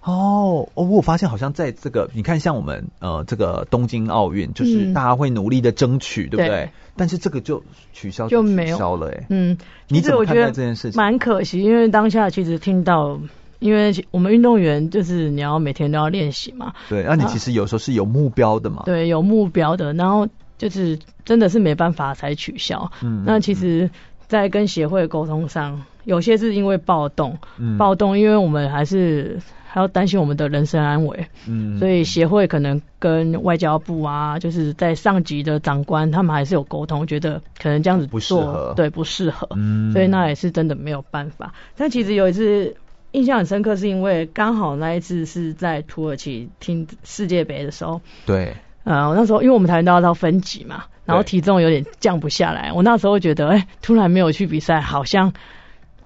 哦哦，我发现好像在这个，你看像我们呃这个东京奥运，就是大家会努力的争取，嗯、对不对？但是这个就取消就取消了，哎，嗯，你怎么看待这件事情？蛮可惜，因为当下其实听到，因为我们运动员就是你要每天都要练习嘛，对，那你其实有时候是有目标的嘛，对，有目标的，然后就是真的是没办法才取消，嗯，那其实。在跟协会沟通上，有些是因为暴动，嗯、暴动，因为我们还是还要担心我们的人身安危，嗯，所以协会可能跟外交部啊，就是在上级的长官，他们还是有沟通，觉得可能这样子不适合，对，不适合，嗯，所以那也是真的没有办法。但其实有一次印象很深刻，是因为刚好那一次是在土耳其听世界杯的时候，对。呃，我那时候因为我们跆拳道要到分级嘛，然后体重有点降不下来。我那时候觉得，哎、欸，突然没有去比赛，好像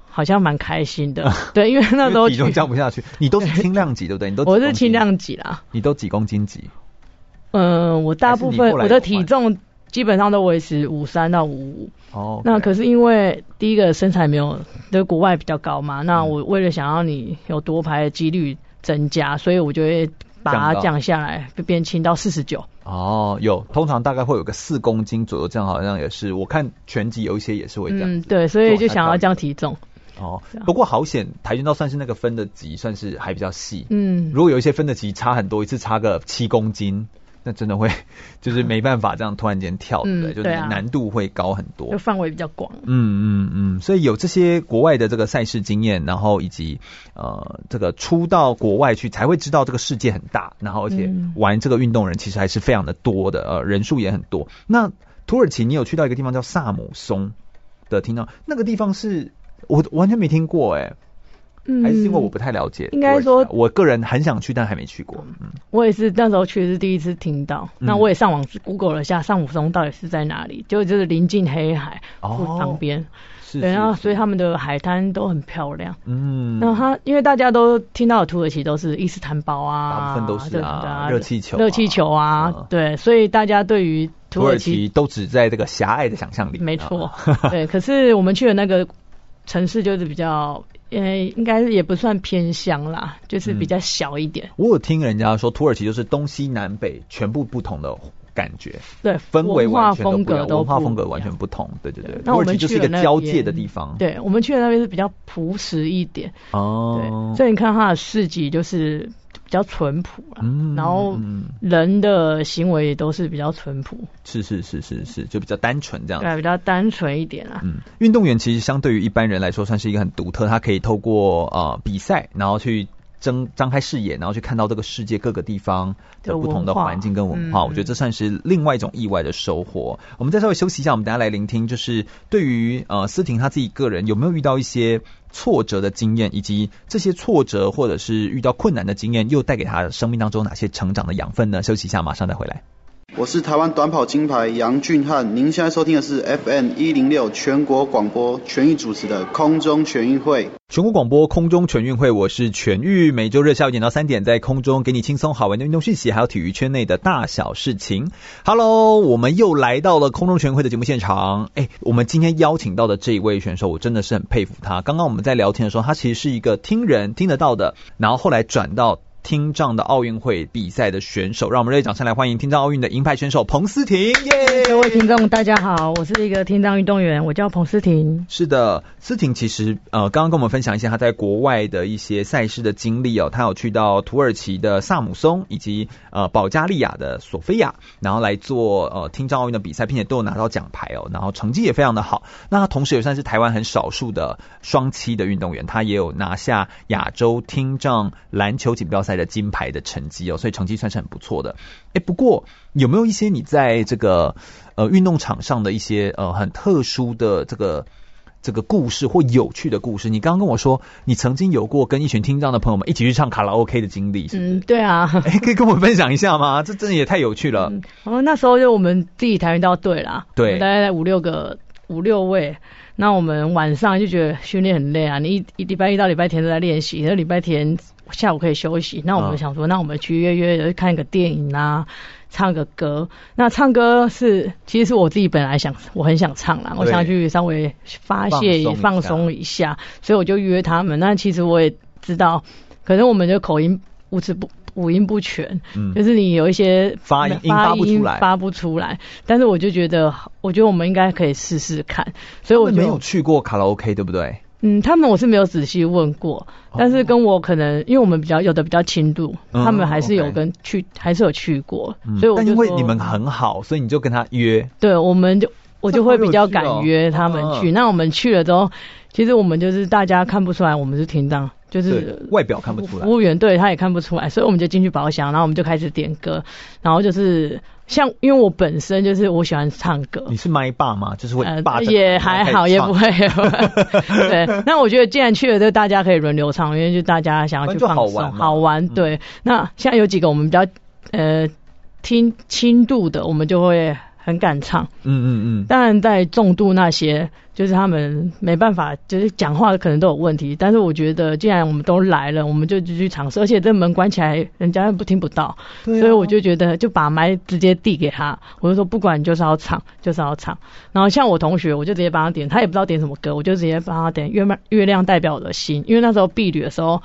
好像蛮开心的。对，因为那时候体重降不下去。你都是轻量级对不对？你都我是轻量级啦。你都几公斤级？嗯、呃，我大部分我的体重基本上都维持五三到五五。哦。那可是因为第一个身材没有，对国外比较高嘛。那我为了想要你有夺牌的几率增加，所以我就会。把它降下来，变轻到四十九。哦，有，通常大概会有个四公斤左右，这样好像也是。我看拳击有一些也是会这样。嗯，对，所以就想要降体重。哦，不过好险，跆拳道算是那个分的级算是还比较细。嗯，如果有一些分的级差很多，一次差个七公斤。那真的会，就是没办法这样突然间跳，对不对？就是难度会高很多，就范围比较广。嗯嗯嗯，所以有这些国外的这个赛事经验，然后以及呃这个出到国外去，才会知道这个世界很大，然后而且玩这个运动人其实还是非常的多的，呃人数也很多。那土耳其，你有去到一个地方叫萨姆松的，听到那个地方是我完全没听过哎。嗯，还是因为我不太了解。应该说，我个人很想去，但还没去过。嗯，我也是那时候去是第一次听到。嗯、那我也上网 Google 了一下，上武松到底是在哪里？就就是临近黑海旁边。是，对，然后所以他们的海滩都很漂亮。嗯，那他因为大家都听到的土耳其都是伊斯坦堡啊，大部分都是啊，热气球、热气球啊，对，所以大家对于土耳其都只在这个狭隘的想象里。没错，对。可是我们去的那个城市就是比较。呃，应该也不算偏乡啦，就是比较小一点。嗯、我有听人家说，土耳其就是东西南北全部不同的感觉，对，氛围完全都不一样，文化风格都文化风格完全不同。对对对，土耳其就是一个交界的地方。对，我们去的那边是比较朴实一点。哦，对，所以你看它的市集就是。比较淳朴啊，嗯、然后人的行为也都是比较淳朴，是是是是是，就比较单纯这样子，对，比较单纯一点啊。嗯，运动员其实相对于一般人来说，算是一个很独特，他可以透过呃比赛，然后去。睁张开视野，然后去看到这个世界各个地方的不同的环境跟文化，我觉得这算是另外一种意外的收获。我们再稍微休息一下，我们等下来聆听，就是对于呃思婷她自己个人有没有遇到一些挫折的经验，以及这些挫折或者是遇到困难的经验，又带给她生命当中哪些成长的养分呢？休息一下，马上再回来。我是台湾短跑金牌杨俊翰，您现在收听的是 FM 一零六全国广播全域主持的空中全运会。全国广播空中全运会，我是全域，每周日下午一点到三点在空中给你轻松好玩的运动讯息，还有体育圈内的大小事情。Hello，我们又来到了空中全运会的节目现场。哎，我们今天邀请到的这一位选手，我真的是很佩服他。刚刚我们在聊天的时候，他其实是一个听人听得到的，然后后来转到。听障的奥运会比赛的选手，让我们热烈掌声来欢迎听障奥运的银牌选手彭思婷。耶！各位听众大家好，我是一个听障运动员，我叫彭思婷。是的，思婷其实呃刚刚跟我们分享一下他在国外的一些赛事的经历哦，他有去到土耳其的萨姆松以及呃保加利亚的索菲亚，然后来做呃听障奥运的比赛，并且都有拿到奖牌哦，然后成绩也非常的好。那他同时也算是台湾很少数的双栖的运动员，他也有拿下亚洲听障篮球锦标赛的金牌的成绩哦，所以成绩算是很不错的。哎，不过有没有一些你在这个呃运动场上的一些呃很特殊的这个这个故事或有趣的故事？你刚刚跟我说你曾经有过跟一群听障的朋友们一起去唱卡拉 OK 的经历，是是？嗯，对啊。哎，可以跟我分享一下吗？这真的也太有趣了。嗯，然后那时候就我们自己跆拳道队啦，对，大概五六个五六位。那我们晚上就觉得训练很累啊，你一一礼拜一到礼拜天都在练习，然后礼拜天。下午可以休息，那我们想说，那我们去约约看个电影啊，唱个歌。那唱歌是，其实是我自己本来想，我很想唱啦，我想去稍微发泄、放松一下，所以我就约他们。那其实我也知道，可能我们的口音五词不五音不全，嗯，就是你有一些发音发音发不出来，发不出来。但是我就觉得，我觉得我们应该可以试试看。所以我没有去过卡拉 OK，对不对？嗯，他们我是没有仔细问过，但是跟我可能，因为我们比较有的比较轻度，嗯、他们还是有跟去，嗯、还是有去过，嗯、所以我因为你们很好，所以你就跟他约。对，我们就我就会比较敢约他们去。那我们去了之后，其实我们就是大家看不出来我们是听障，就是外表看不出来，服务员对他也看不出来，所以我们就进去包厢，然后我们就开始点歌，然后就是。像因为我本身就是我喜欢唱歌，你是麦霸吗？就是会霸、呃、也还好，也不会。对，那我觉得既然去了，就大家可以轮流唱，因为就大家想要去放松，好玩，好玩。对，嗯、那像有几个我们比较呃听轻度的，我们就会。很敢唱，嗯嗯嗯，当然在重度那些，就是他们没办法，就是讲话可能都有问题。但是我觉得，既然我们都来了，我们就继续尝试。而且这门关起来，人家又不听不到，对啊，所以我就觉得，就把麦直接递给他，我就说不管你就是要唱，就是要唱。然后像我同学，我就直接帮他点，他也不知道点什么歌，我就直接帮他点《月亮月亮代表我的心》，因为那时候毕旅的时候。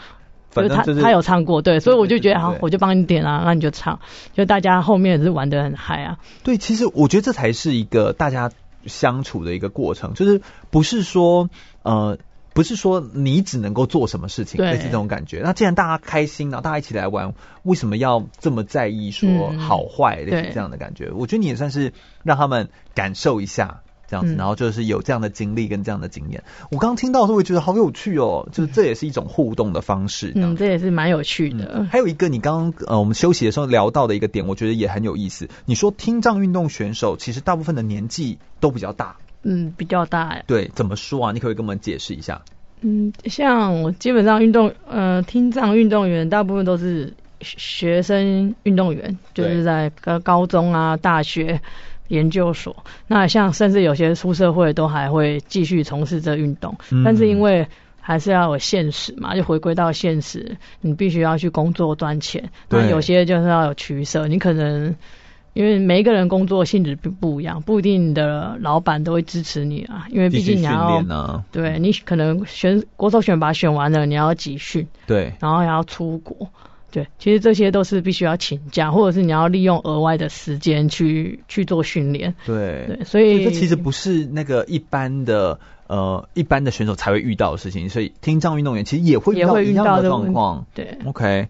就是他，他有唱过，对，所以我就觉得好，我就帮你点啊，那你就唱，就大家后面也是玩的很嗨啊。对，其实我觉得这才是一个大家相处的一个过程，就是不是说呃，不是说你只能够做什么事情，类似这种感觉。那既然大家开心，然后大家一起来玩，为什么要这么在意说好坏，类似这样的感觉？我觉得你也算是让他们感受一下。这样子，然后就是有这样的经历跟这样的经验。嗯、我刚刚听到的时候，我觉得好有趣哦，就是这也是一种互动的方式。嗯，这也是蛮有趣的。嗯、还有一个，你刚刚呃，我们休息的时候聊到的一个点，我觉得也很有意思。你说听障运动选手其实大部分的年纪都比较大。嗯，比较大。对，怎么说啊？你可不可以跟我们解释一下？嗯，像我基本上运动呃，听障运动员大部分都是学生运动员，就是在高高中啊、大学。研究所，那像甚至有些出社会都还会继续从事这运动，嗯、但是因为还是要有现实嘛，就回归到现实，你必须要去工作赚钱。对。那有些就是要有取舍，你可能因为每一个人工作性质不不一样，不一定你的老板都会支持你啊，因为毕竟你要，啊、对你可能选国手选拔选完了，你要集训，对，然后还要出国。对，其实这些都是必须要请假，或者是你要利用额外的时间去去做训练。对，对，所以，这其实不是那个一般的呃一般的选手才会遇到的事情，所以听障运动员其实也会遇到一样的状况。对，OK。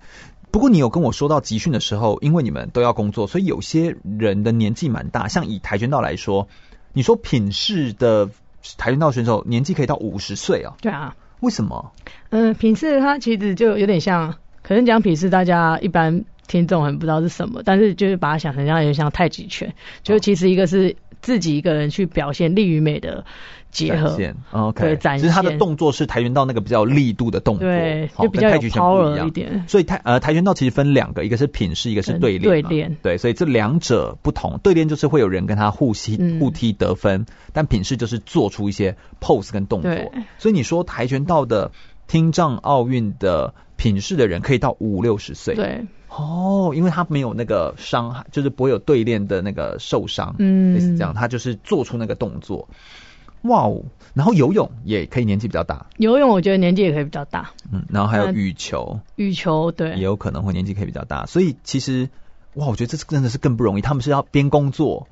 不过你有跟我说到集训的时候，因为你们都要工作，所以有些人的年纪蛮大。像以跆拳道来说，你说品势的跆拳道选手年纪可以到五十岁啊？对啊。为什么？嗯、呃，品势它其实就有点像。可能讲品是，大家一般听众很不知道是什么，但是就是把它想成像有点像太极拳，就其实一个是自己一个人去表现力与美的结合，展 OK，对，展现。其实他的动作是跆拳道那个比较力度的动作，对，就比较有 power 一点。所以跆呃跆拳道其实分两个，一个是品势，一个是对练。对练，对，所以这两者不同。对练就是会有人跟他互吸互踢得分，嗯、但品势就是做出一些 pose 跟动作。所以你说跆拳道的听障奥运的。品势的人可以到五六十岁，对，哦，因为他没有那个伤害，就是不会有对练的那个受伤，嗯，类似这样，他就是做出那个动作，哇哦，然后游泳也可以年纪比较大，游泳我觉得年纪也可以比较大，嗯，然后还有羽球，羽球对，也有可能会年纪可以比较大，所以其实哇，我觉得这是真的是更不容易，他们是要边工作。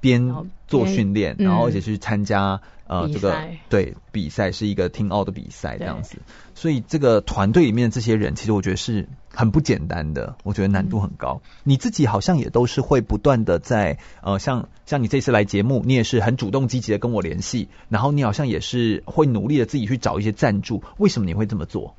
边做训练，然后而且去参加、嗯、呃这个对比赛，是一个听奥的比赛这样子，所以这个团队里面的这些人，其实我觉得是很不简单的，我觉得难度很高。嗯、你自己好像也都是会不断的在呃像像你这次来节目，你也是很主动积极的跟我联系，然后你好像也是会努力的自己去找一些赞助，为什么你会这么做？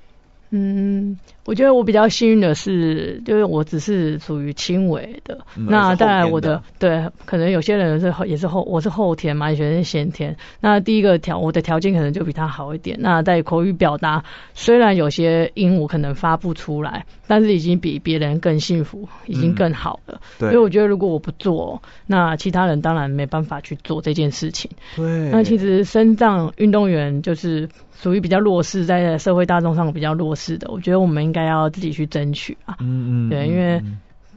嗯，我觉得我比较幸运的是，就是我只是属于轻微的。嗯、那当然我的，对，可能有些人是也是后，我是后天嘛，有些人是先天。那第一个条，我的条件可能就比他好一点。那在口语表达，虽然有些音我可能发不出来，但是已经比别人更幸福，已经更好了。嗯、对。所以我觉得如果我不做，那其他人当然没办法去做这件事情。对。那其实身障运动员就是。属于比较弱势，在社会大众上比较弱势的，我觉得我们应该要自己去争取啊。嗯嗯。对，因为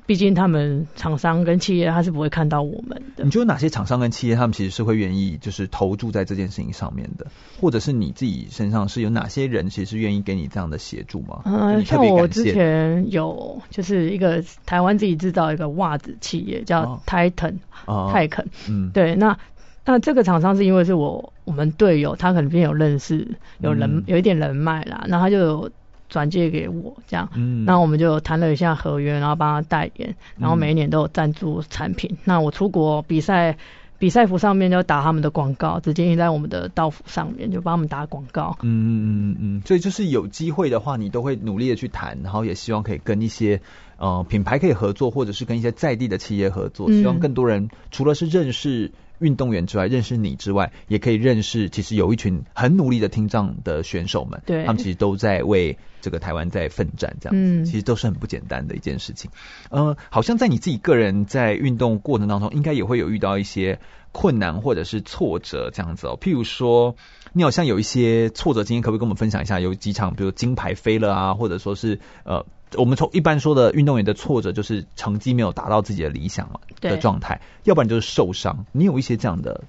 毕竟他们厂商跟企业他是不会看到我们的。你觉得哪些厂商跟企业他们其实是会愿意就是投注在这件事情上面的，或者是你自己身上是有哪些人其实是愿意给你这样的协助吗？嗯，像我之前有就是一个台湾自己制造一个袜子企业叫 Titan，哦、泰肯，嗯，对，那那这个厂商是因为是我我们队友，他可能有认识，有人、嗯、有一点人脉啦，那他就有。转借给我这样，嗯，那我们就谈了一下合约，然后帮他代言，然后每一年都有赞助产品。嗯、那我出国比赛，比赛服上面就打他们的广告，直接印在我们的道服上面，就帮他们打广告。嗯嗯嗯嗯，所以就是有机会的话，你都会努力的去谈，然后也希望可以跟一些呃品牌可以合作，或者是跟一些在地的企业合作，希望更多人除了是认识。运动员之外，认识你之外，也可以认识其实有一群很努力的听障的选手们，对，他们其实都在为这个台湾在奋战，这样子，嗯，其实都是很不简单的一件事情。呃，好像在你自己个人在运动过程当中，应该也会有遇到一些困难或者是挫折这样子哦。譬如说，你好像有一些挫折经验，可不可以跟我们分享一下？有几场，比如金牌飞了啊，或者说是呃。我们从一般说的运动员的挫折，就是成绩没有达到自己的理想嘛的状态，要不然就是受伤。你有一些这样的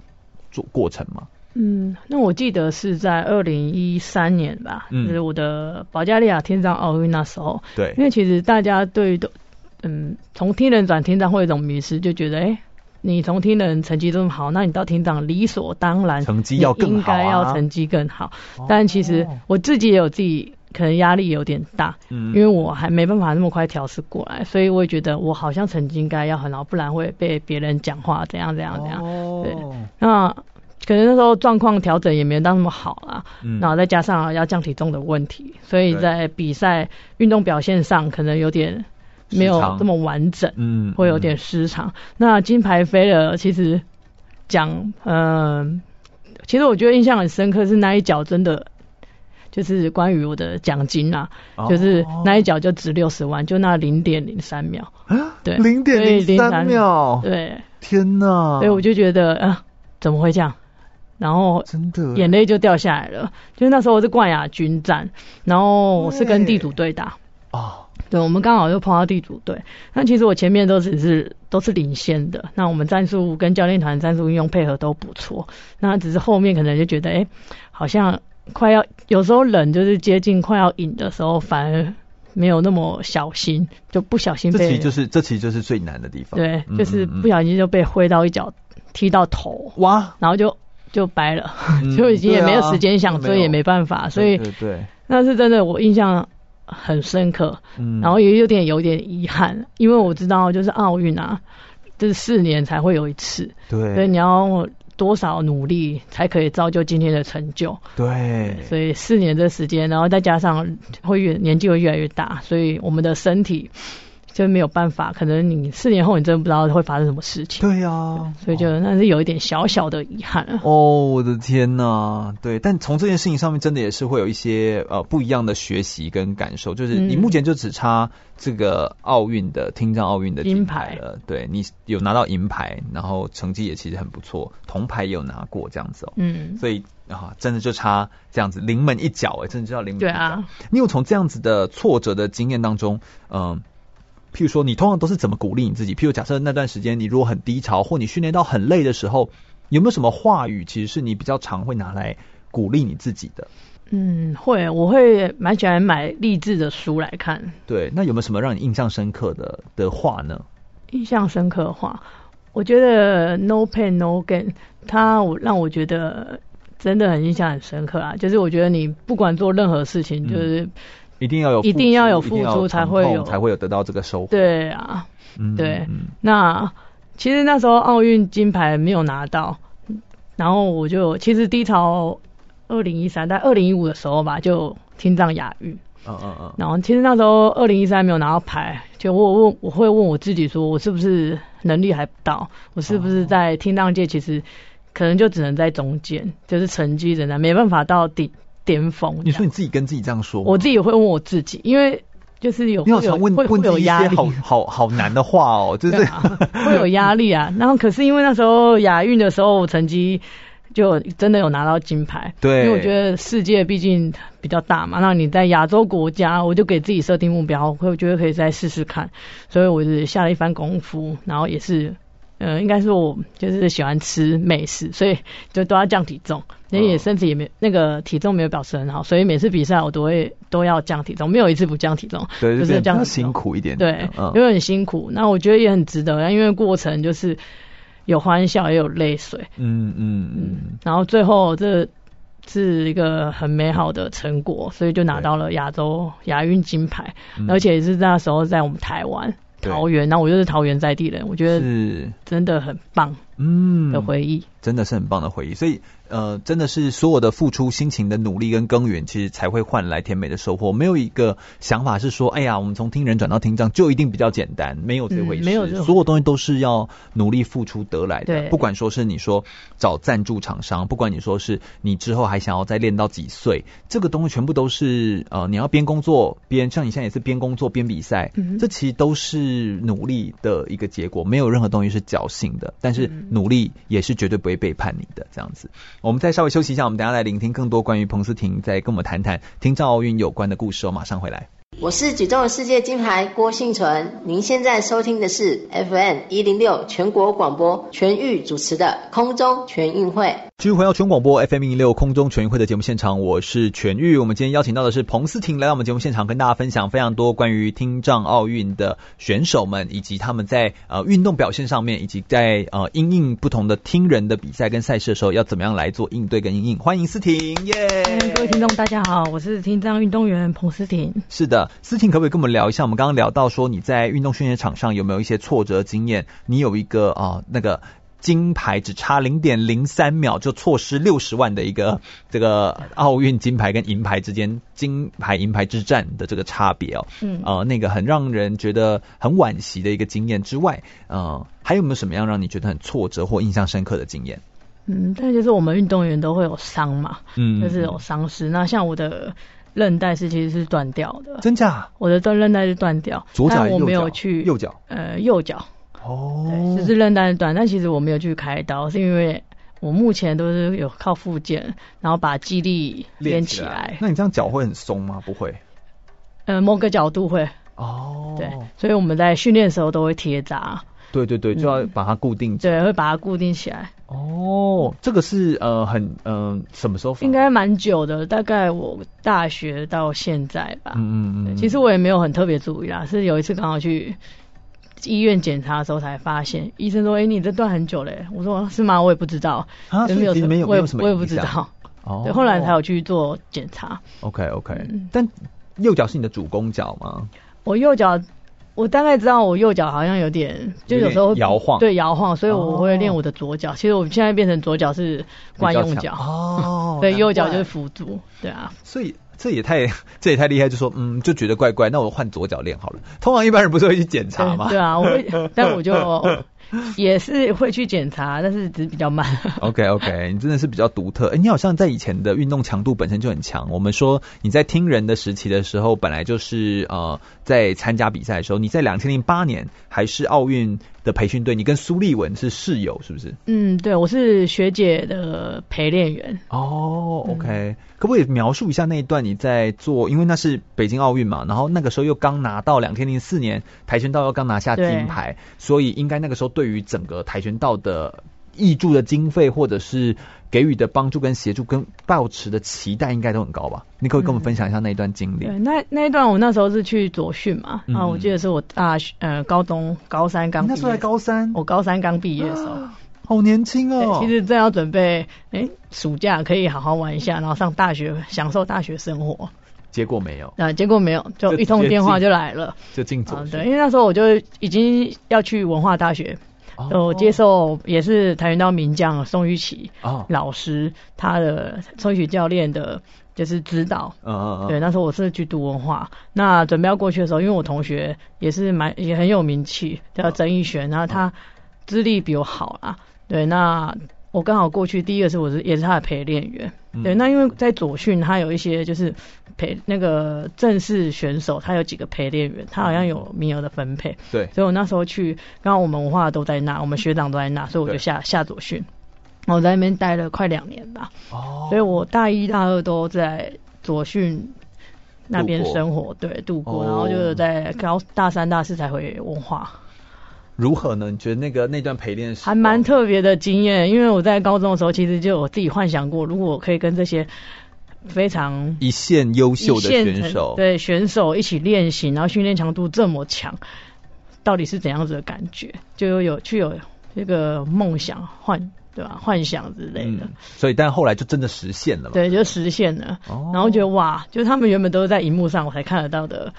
做过程吗？嗯，那我记得是在二零一三年吧，嗯，就是我的保加利亚天障奥运那时候。对，因为其实大家对的，嗯，从听人转听障会有一种迷失，就觉得，哎，你从听人成绩这么好，那你到听障理所当然成绩要更好，啊，应该要成绩更好。但其实我自己也有自己。可能压力有点大，嗯，因为我还没办法那么快调试过来，所以我也觉得我好像成绩应该要很好，不然会被别人讲话怎样怎样怎样。哦，对，那可能那时候状况调整也没有到那么好啦，嗯，然后再加上要降体重的问题，所以在比赛运动表现上可能有点没有这么完整，嗯，会有点失常。那金牌飞了，其实讲，嗯，呃，其实我觉得印象很深刻是那一脚真的。就是关于我的奖金啊，哦、就是那一脚就值六十万，就那零点零三秒，对，零点零三秒，对，天哪！所以我就觉得啊，怎么会这样？然后真的眼泪就掉下来了。就是那时候我是冠亚军战，然后我是跟地主队打哦，对，我们刚好就碰到地主队。那其实我前面都只是都是领先的，那我们战术跟教练团战术运用配合都不错，那只是后面可能就觉得，哎、欸，好像。快要有时候冷，就是接近快要赢的时候，反而没有那么小心，就不小心被。这其实就是这其实就是最难的地方。对，就是不小心就被挥到一脚，踢到头，哇，然后就就掰了，嗯、就已经也没有时间想追，也没办法，所以对，那是真的，我印象很深刻。嗯，然后也有点有点遗憾，因为我知道就是奥运啊，这、就是四年才会有一次，对，所以你要。多少努力才可以造就今天的成就？对，所以四年的时间，然后再加上会越年纪会越来越大，所以我们的身体。就没有办法，可能你四年后你真的不知道会发生什么事情。对呀、啊，所以就那是有一点小小的遗憾。哦，我的天呐，对，但从这件事情上面，真的也是会有一些呃不一样的学习跟感受。就是你目前就只差这个奥运的听障奥运的金牌了，对，你有拿到银牌，然后成绩也其实很不错，铜牌也有拿过这样子哦。嗯，所以啊，真的就差这样子临门一脚哎，真的就叫临门一脚。对啊，你有从这样子的挫折的经验当中，嗯、呃。譬如说，你通常都是怎么鼓励你自己？譬如假设那段时间你如果很低潮，或你训练到很累的时候，有没有什么话语，其实是你比较常会拿来鼓励你自己的？嗯，会，我会蛮喜欢买励志的书来看。对，那有没有什么让你印象深刻的的话呢？印象深刻的话，我觉得 No pain no gain，它我让我觉得真的很印象很深刻啊。就是我觉得你不管做任何事情，就是。嗯一定要有，一定要有付出才会有，才会有得到这个收获。对啊，嗯，对。那其实那时候奥运金牌没有拿到，然后我就其实低潮，二零一三在二零一五的时候吧，就听障亚运。嗯嗯嗯。然后其实那时候二零一三没有拿到牌，就我问我会问我自己说，我是不是能力还不到？我是不是在听障界其实可能就只能在中间，就是成绩仍然没办法到顶。巅峰，你说你自己跟自己这样说，我自己也会问我自己，因为就是有，你好常问问有压力，好好好难的话哦，就是、啊、会有压力啊。然后可是因为那时候亚运的时候我成绩就真的有拿到金牌。对，因为我觉得世界毕竟比较大嘛，那你在亚洲国家，我就给自己设定目标，我觉得可以再试试看，所以我是下了一番功夫，然后也是。呃，应该是我就是喜欢吃美食，所以就都要降体重。因为也身体也没那个体重没有保持很好，所以每次比赛我都会都要降体重，没有一次不降体重。对，就是这样辛苦一点。对，因为很辛苦。那我觉得也很值得，因为过程就是有欢笑也有泪水。嗯嗯嗯。然后最后这是一个很美好的成果，所以就拿到了亚洲亚运金牌，而且也是那时候在我们台湾。桃园，那我就是桃园在地人，我觉得是。真的很棒，嗯，的回忆，真的是很棒的回忆，所以。呃，真的是所有的付出、辛勤的努力跟耕耘，其实才会换来甜美的收获。没有一个想法是说，哎呀，我们从听人转到听障就一定比较简单，没有这回事。嗯、没有所有东西都是要努力付出得来的。不管说是你说找赞助厂商，不管你说是你之后还想要再练到几岁，这个东西全部都是呃，你要边工作边像你现在也是边工作边比赛，嗯，这其实都是努力的一个结果。没有任何东西是侥幸的，但是努力也是绝对不会背叛你的。这样子。我们再稍微休息一下，我们等下来聆听更多关于彭思婷在跟我们谈谈听障奥运有关的故事哦。马上回来。我是举重世界金牌郭信淳，您现在收听的是 FM 一零六全国广播全域主持的空中全运会。继续回到全广播 FM 一零六空中全运会的节目现场，我是全域。我们今天邀请到的是彭思婷来到我们节目现场，跟大家分享非常多关于听障奥运的选手们，以及他们在呃运动表现上面，以及在呃因应不同的听人的比赛跟赛事的时候，要怎么样来做应对跟应应。欢迎思婷，耶、yeah！各位听众大家好，我是听障运动员彭思婷。是的。思婷可不可以跟我们聊一下？我们刚刚聊到说你在运动训练场上有没有一些挫折经验？你有一个啊、呃、那个金牌只差零点零三秒就错失六十万的一个这个奥运金牌跟银牌之间金牌银牌之战的这个差别哦，嗯呃那个很让人觉得很惋惜的一个经验之外，呃还有没有什么样让你觉得很挫折或印象深刻的经验？嗯，但就是我们运动员都会有伤嘛，嗯，就是有伤势。那像我的。韧带是其实是断掉的，真假？我的断韧带是断掉，左脚，但我没有去右脚，呃，右脚。哦，对，就是韧带断，但其实我没有去开刀，是因为我目前都是有靠复健，然后把肌力练起来。起来。那你这样脚会很松吗？不会。呃，某个角度会。哦。对，所以我们在训练的时候都会贴扎。对对对，就要把它固定起来。对，会把它固定起来。哦，这个是呃很嗯、呃、什么时候？应该蛮久的，大概我大学到现在吧。嗯嗯嗯。其实我也没有很特别注意啦，是有一次刚好去医院检查的时候才发现，医生说：“哎，你这断很久嘞。”我说：“是吗？我也不知道。”啊，没有没有没有什么，我也不知道。哦。对，后来才有去做检查。OK OK，嗯。但右脚是你的主攻脚吗？我右脚。我大概知道我右脚好像有点，就有时候摇晃，对摇晃，所以我会练我的左脚。其实我现在变成左脚是惯用脚哦，对，右脚就是辅助，对啊。所以这也太这也太厉害，就说嗯，就觉得怪怪，那我换左脚练好了。通常一般人不是会去检查吗？对啊，我会，但我就。也是会去检查，但是只是比较慢。OK OK，你真的是比较独特。哎，你好像在以前的运动强度本身就很强。我们说你在听人的时期的时候，本来就是呃在参加比赛的时候，你在两千零八年还是奥运的培训队，你跟苏丽文是室友，是不是？嗯，对，我是学姐的陪练员。哦，OK，嗯，可不可以描述一下那一段你在做？因为那是北京奥运嘛，然后那个时候又刚拿到两千零四年跆拳道又刚拿下金牌，所以应该那个时候对于整个跆拳道的挹注的经费或者是给予的帮助跟协助跟抱持的期待应该都很高吧？你可以跟我们分享一下那一段经历？嗯、对，那那一段我那时候是去左训嘛，嗯、然后我记得是我大学呃高中高三刚毕业，那时候在高三，我高三刚毕业的时候，啊、好年轻哦。其实正要准备哎暑假可以好好玩一下，然后上大学享受大学生活，结果没有，啊结果没有，就一通电话就来了，就进左训、啊。对，因为那时候我就已经要去文化大学。我接受也是跆拳道名将宋玉琪老师他的宋玉琪教练的，就是指导。嗯嗯嗯。对，那时候我是去读文化，那准备要过去的时候，因为我同学也是蛮也很有名气，叫曾义璇，然后他资历比我好啦。对，那。我刚好过去，第一个是我是也是他的陪练员，嗯、对，那因为在左训他有一些就是陪那个正式选手，他有几个陪练员，他好像有名额的分配，对，所以我那时候去，刚好我们文化都在那，我们学长都在那，所以我就下下左训，我在那边待了快两年吧。哦，所以我大一、大二都在左训那边生活，对，度过，哦、然后就是在高大三、大四才回文化。如何呢？你觉得那个那段陪练是还蛮特别的经验，因为我在高中的时候，其实就我自己幻想过，如果我可以跟这些非常一线优秀的选手，对选手一起练习，然后训练强度这么强，到底是怎样子的感觉？就有有去有这个梦想幻对吧？幻想之类的。嗯、所以，但后来就真的实现了嘛？对，就实现了。哦、然后觉得哇，就是他们原本都是在荧幕上我才看得到的。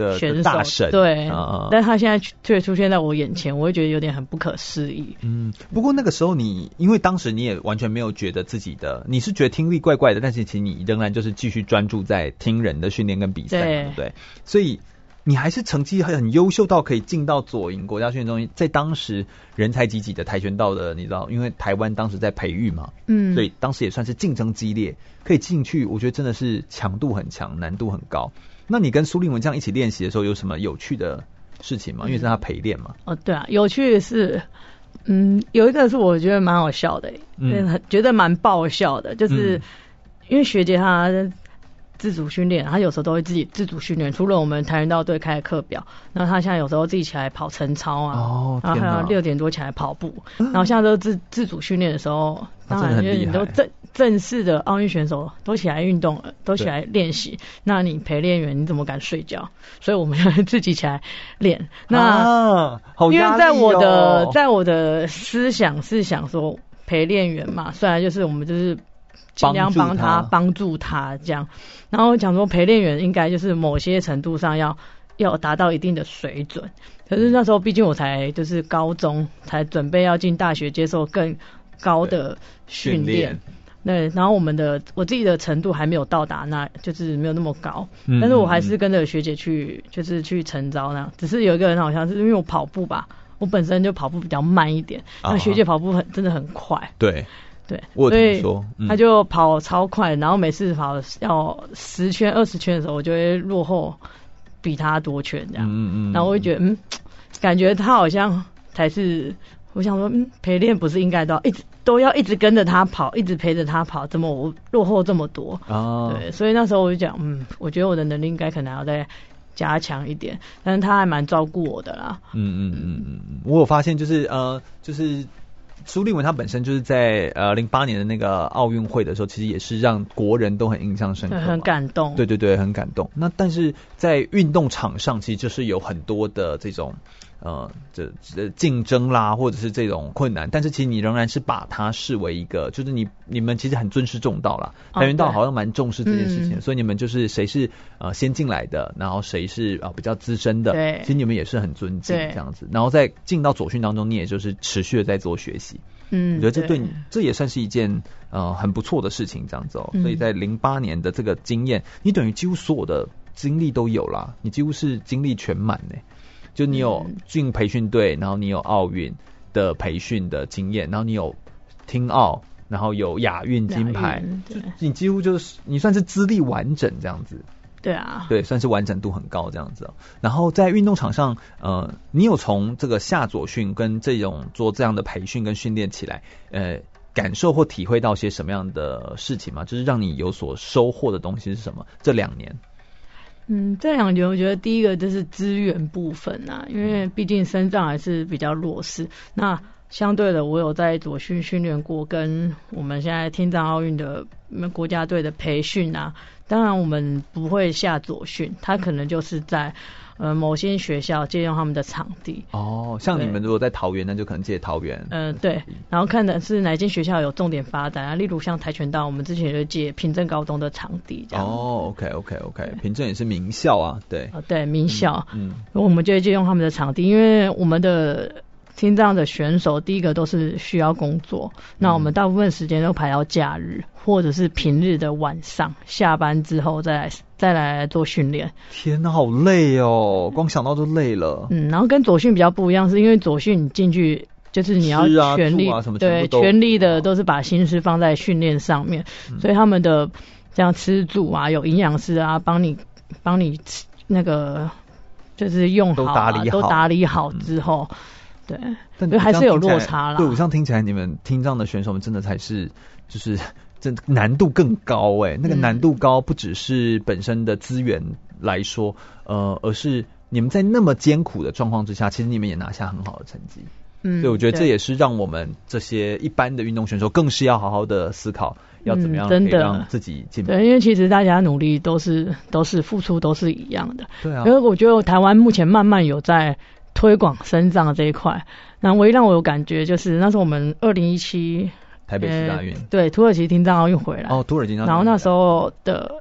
的选手大神对，嗯、但他现在却出现在我眼前，我会觉得有点很不可思议。嗯，不过那个时候你，因为当时你也完全没有觉得自己的，你是觉得听力怪怪的，但是其实你仍然就是继续专注在听人的训练跟比赛，对不对？所以你还是成绩很优秀到可以进到左营国家训练中心，在当时人才济济的跆拳道的，你知道，因为台湾当时在培育嘛，嗯，所以当时也算是竞争激烈，可以进去，我觉得真的是强度很强，难度很高。那你跟苏令文这样一起练习的时候，有什么有趣的事情吗？因为是他陪练嘛。哦，对啊，有趣的是，嗯，有一个是我觉得蛮好笑的，嗯，觉得蛮爆笑的，就是因为学姐她。自主训练，她有时候都会自己自主训练。除了我们跆拳道队开的课表，然后她现在有时候自己起来跑晨操啊，哦、然后还要六点多起来跑步。然后现在都自自主训练的时候，当然因为你都正正式的奥运选手都起来运动了，都起来练习。那你陪练员你怎么敢睡觉？所以我们要自己起来练。那、啊哦、因为在我的在我的思想是想说陪练员嘛，虽然就是我们就是。尽量帮他帮助他这样，然后讲说陪练员应该就是某些程度上要要达到一定的水准，可是那时候毕竟我才就是高中，才准备要进大学接受更高的训练，对，然后我们的我自己的程度还没有到达，那就是没有那么高，但是我还是跟着学姐去就是去晨招那样，只是有一个人好像是因为我跑步吧，我本身就跑步比较慢一点，那学姐跑步很真的很快，对。对，我听说，嗯、他就跑超快，然后每次跑要十圈、二十圈的时候，我就会落后比他多圈这样。嗯嗯，然后我会觉得，嗯，感觉他好像才是，我想说，嗯，陪练不是应该都要一直都要一直跟着他跑，一直陪着他跑，怎么我落后这么多？哦，对，所以那时候我就讲，嗯，我觉得我的能力应该可能要再加强一点，但是他还蛮照顾我的啦。嗯嗯嗯嗯，我有发现就是呃，就是。苏立文他本身就是在呃零八年的那个奥运会的时候，其实也是让国人都很印象深刻，很感动。对对对，很感动。那但是在运动场上，其实就是有很多的这种。呃，这这竞争啦，或者是这种困难，但是其实你仍然是把它视为一个，就是你你们其实很尊师重道啦。跆拳道好像蛮重视这件事情，嗯、所以你们就是谁是呃先进来的，然后谁是呃比较资深的，对，其实你们也是很尊敬这样子。然后在进到左训当中，你也就是持续的在做学习，嗯，我觉得这对你这也算是一件呃很不错的事情，这样子哦。嗯、所以在零八年的这个经验，你等于几乎所有的经历都有啦，你几乎是经历全满呢。就你有进培训队，然后你有奥运的培训的经验，然后你有听奥，然后有亚运金牌，就你几乎就是你算是资历完整这样子。对啊，对，算是完整度很高这样子。然后在运动场上，呃，你有从这个下左训跟这种做这样的培训跟训练起来，呃，感受或体会到些什么样的事情吗？就是让你有所收获的东西是什么？这两年。嗯，这两点我觉得第一个就是资源部分啊，因为毕竟身障还是比较弱势。那相对的，我有在左训训练过，跟我们现在听障奥运的国家队的培训啊。当然，我们不会下左训，他可能就是在。呃，某些学校借用他们的场地哦，像你们如果在桃园，那就可能借桃园。嗯、呃，对，然后看的是哪间学校有重点发展啊，例如像跆拳道，我们之前就借平镇高中的场地这样。哦，OK OK OK，对平镇也是名校啊，对。啊，对，名校，嗯，嗯我们就会借用他们的场地，因为我们的。听这样的选手，第一个都是需要工作，那我们大部分时间都排到假日，或者是平日的晚上，下班之后再来再来做训练。天哪，好累哦！光想到就累了。嗯，然后跟左训比较不一样，是因为左训你进去就是你要全力，啊啊、对，全力的都是把心思放在训练上面，嗯、所以他们的这样吃住啊，有营养师啊，帮你帮你吃那个就是用好、啊，都打理好，都打理好之后。嗯对，但还是有落差啦。对，我这样听起来，你们听障的选手们真的才是就是这难度更高哎，那个难度高不只是本身的资源来说，呃，而是你们在那么艰苦的状况之下，其实你们也拿下很好的成绩。嗯，所以我觉得这也是让我们这些一般的运动选手更是要好好的思考，要怎么样可以让自己进步。对，因为其实大家努力都是都是付出都是一样的。对啊。因为我觉得台湾目前慢慢有在推广身障这一块，那唯一让我有感觉就是那时候我们二零一七台北市大运，对，土耳其听障奥运回来。哦，土耳其。然后那时候的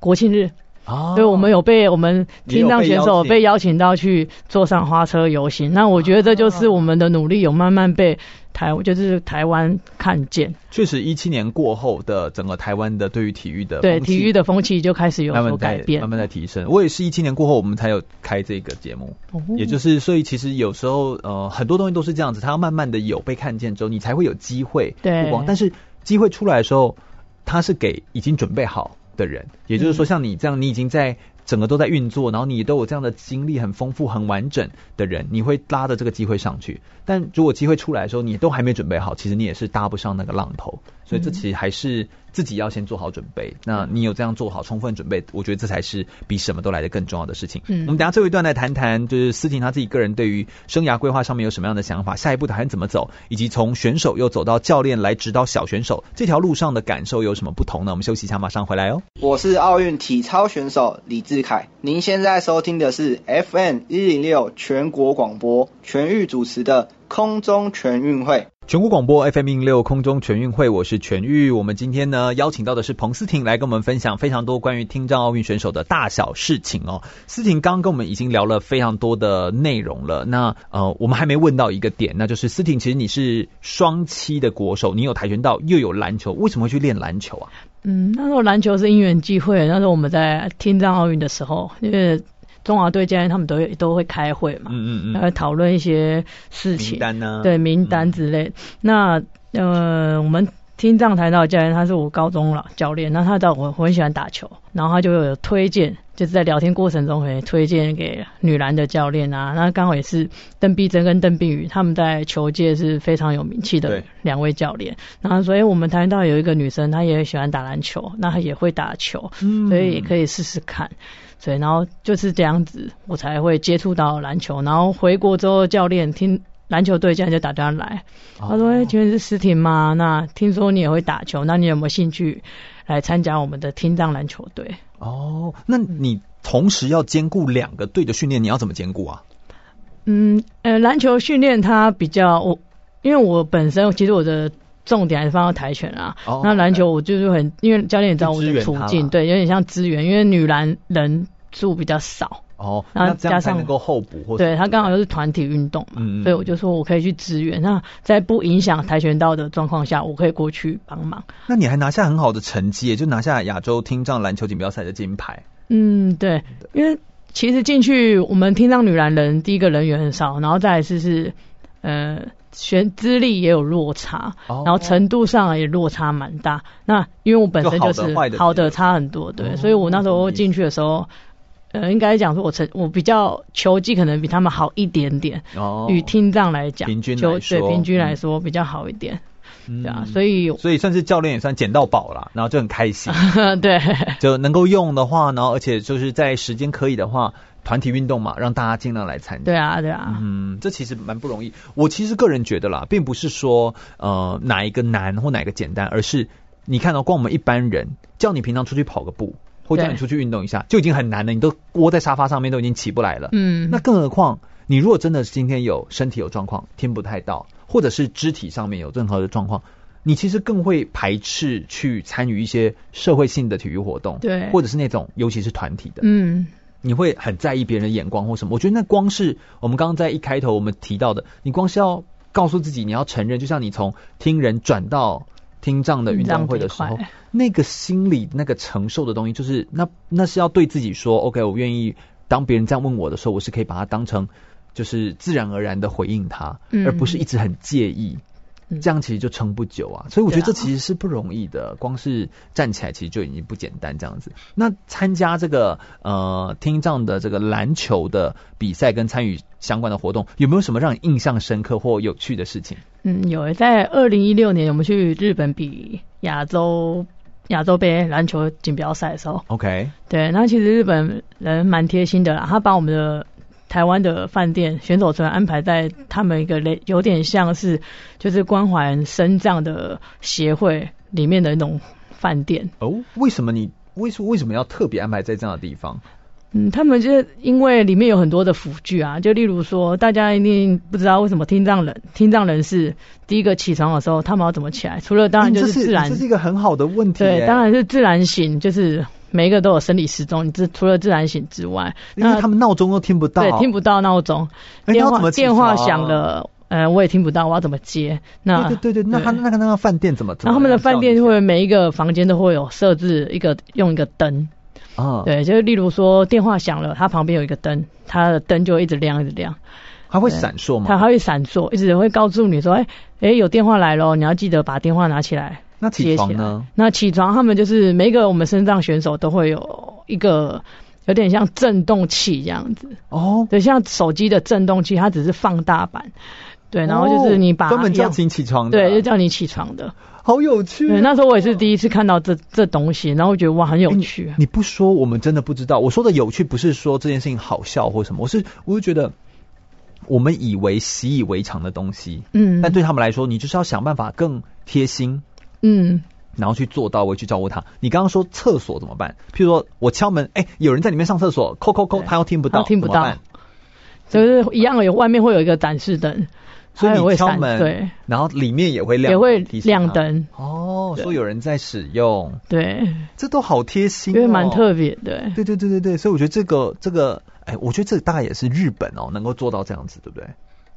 国庆日。啊，对，我们有被我们听障选手被邀请到去坐上花车游行。那我觉得这就是我们的努力有慢慢被台，就是台湾看见。确实，一七年过后的整个台湾的对于体育的对体育的风气就开始有所改变，慢慢在提升。我也是一七年过后，我们才有开这个节目，哦、也就是所以其实有时候呃很多东西都是这样子，它要慢慢的有被看见之后，你才会有机会曝光。但是机会出来的时候，它是给已经准备好的人，也就是说，像你这样，你已经在整个都在运作，然后你都有这样的经历，很丰富、很完整的人，你会拉着这个机会上去。但如果机会出来的时候，你都还没准备好，其实你也是搭不上那个浪头。所以这其实还是自己要先做好准备。那你有这样做好充分准备，我觉得这才是比什么都来得更重要的事情。嗯，我们等下最后一段来谈谈，就是思婷她自己个人对于生涯规划上面有什么样的想法，下一步打算怎么走，以及从选手又走到教练来指导小选手这条路上的感受有什么不同呢？我们休息一下，马上回来哦。我是奥运体操选手李志凯，您现在收听的是 FM 一零六全国广播全域主持的空中全运会。全国广播 FM 一零六空中全运会，我是全玉。我们今天呢邀请到的是彭思婷来跟我们分享非常多关于听障奥运选手的大小事情哦。思婷刚刚跟我们已经聊了非常多的内容了，那呃我们还没问到一个点，那就是思婷，其实你是双栖的国手，你有跆拳道又有篮球，为什么会去练篮球啊？嗯，那时候篮球是因缘际会，那时候我们在听障奥运的时候，因为。中华队今天他们都会都会开会嘛，嗯嗯嗯，来讨论一些事情，名单呢、啊，对名单之类。嗯、那呃，我们听障跆道教练他是我高中了教练，那他知道我我很喜欢打球，然后他就有推荐，就是在聊天过程中会推荐给女篮的教练啊。那刚好也是邓碧珍跟邓碧宇他们在球界是非常有名气的两位教练。然后所以我们跆道有一个女生，她也喜欢打篮球，那她也会打球，嗯、所以也可以试试看。所以，然后就是这样子，我才会接触到篮球。然后回国之后，教练听篮球队这样就打电话来，哦、他说：“哎，请问是思婷吗？那听说你也会打球，那你有没有兴趣来参加我们的听障篮球队？”哦，那你同时要兼顾两个队的训练，你要怎么兼顾啊？嗯，呃，篮球训练它比较我，因为我本身其实我的。重点还是放到跆拳啊，哦、那篮球我就是很，因为教练也知道我的处境，对，有点像资源，因为女篮人数比较少，哦，那加上能够候补，或对他刚好又是团体运动嘛，嗯嗯，所以我就说我可以去支援，那在不影响跆拳道的状况下，我可以过去帮忙。那你还拿下很好的成绩，也就拿下亚洲听障篮球锦标赛的金牌。嗯，对，因为其实进去我们听障女篮人第一个人员很少，然后再来是是呃。学资历也有落差，哦、然后程度上也落差蛮大。那因为我本身就是好的，好的差很多，对，哦、所以我那时候进去的时候，呃，应该讲说我成我比较球技可能比他们好一点点。哦，与听障来讲，平均来说，对平均来说比较好一点。嗯、对啊，所以所以算是教练也算捡到宝了，然后就很开心。对，就能够用的话，然后而且就是在时间可以的话。团体运动嘛，让大家尽量来参加。对啊，对啊。嗯，这其实蛮不容易。我其实个人觉得啦，并不是说呃哪一个难或哪一个简单，而是你看到光我们一般人叫你平常出去跑个步，或叫你出去运动一下，就已经很难了。你都窝在沙发上面都已经起不来了。嗯。那更何况你如果真的是今天有身体有状况，听不太到，或者是肢体上面有任何的状况，你其实更会排斥去参与一些社会性的体育活动。对。或者是那种尤其是团体的。嗯。你会很在意别人的眼光或什么？我觉得那光是我们刚刚在一开头我们提到的，你光是要告诉自己，你要承认，就像你从听人转到听障的运动会的时候，那个心里那个承受的东西，就是那那是要对自己说，OK，我愿意当别人这样问我的时候，我是可以把它当成就是自然而然的回应他，嗯、而不是一直很介意。这样其实就撑不久啊。所以我觉得这其实是不容易的，光是站起来其实就已经不简单这样子。那参加这个呃听障的这个篮球的比赛跟参与相关的活动，有没有什么让你印象深刻或有趣的事情？嗯，有，在二零一六年我们去日本比亚洲。亚洲杯篮球锦标赛的时候，OK，对，那其实日本人蛮贴心的啦，他把我们的台湾的饭店选手村安排在他们一个类有点像是就是关怀深藏的协会里面的那种饭店。哦，为什么你为什为什么要特别安排在这样的地方？嗯，他们就是因为里面有很多的辅具啊，就例如说，大家一定不知道为什么听障人听障人士第一个起床的时候，他们要怎么起来？除了当然就是自然，这是，这是一个很好的问题。对，当然是自然醒，就是每一个都有生理时钟。你这除了自然醒之外，那他们闹钟都听不到，对，听不到闹钟，电话电话响了，呃，我也听不到，我要怎么接？那对对对，那他那个那个饭店怎么？然后他们的饭店会每一个房间都会有设置一个用一个灯。啊，对，就是例如说电话响了，它旁边有一个灯，它的灯就一直亮，一直亮。它会闪烁吗？它还会闪烁，一直会告诉你说，哎，哎，有电话来咯，你要记得把电话拿起来。那起床呢？那起床，他们就是每一个我们身障选手都会有一个有点像震动器这样子。哦，对，像手机的震动器，它只是放大版。对，然后就是你把、哦、专门叫你起床的，对，就叫你起床的。好有趣、啊！对，那时候我也是第一次看到这这东西，然后我觉得哇，很有趣、啊你。你不说，我们真的不知道。我说的有趣，不是说这件事情好笑或什么，我是我就觉得，我们以为习以为常的东西，嗯，但对他们来说，你就是要想办法更贴心，嗯，然后去做到位去照顾他。你刚刚说厕所怎么办？譬如说我敲门，哎，有人在里面上厕所，扣扣扣，他又听不到，听不到，就是一样的，有外面会有一一个展示灯。所以你敲门，对，然后里面也会亮，也会亮灯。哦，说有人在使用，对，这都好贴心、哦，因为蛮特别的。对对对对对，所以我觉得这个这个，哎，我觉得这大概也是日本哦，能够做到这样子，对不对？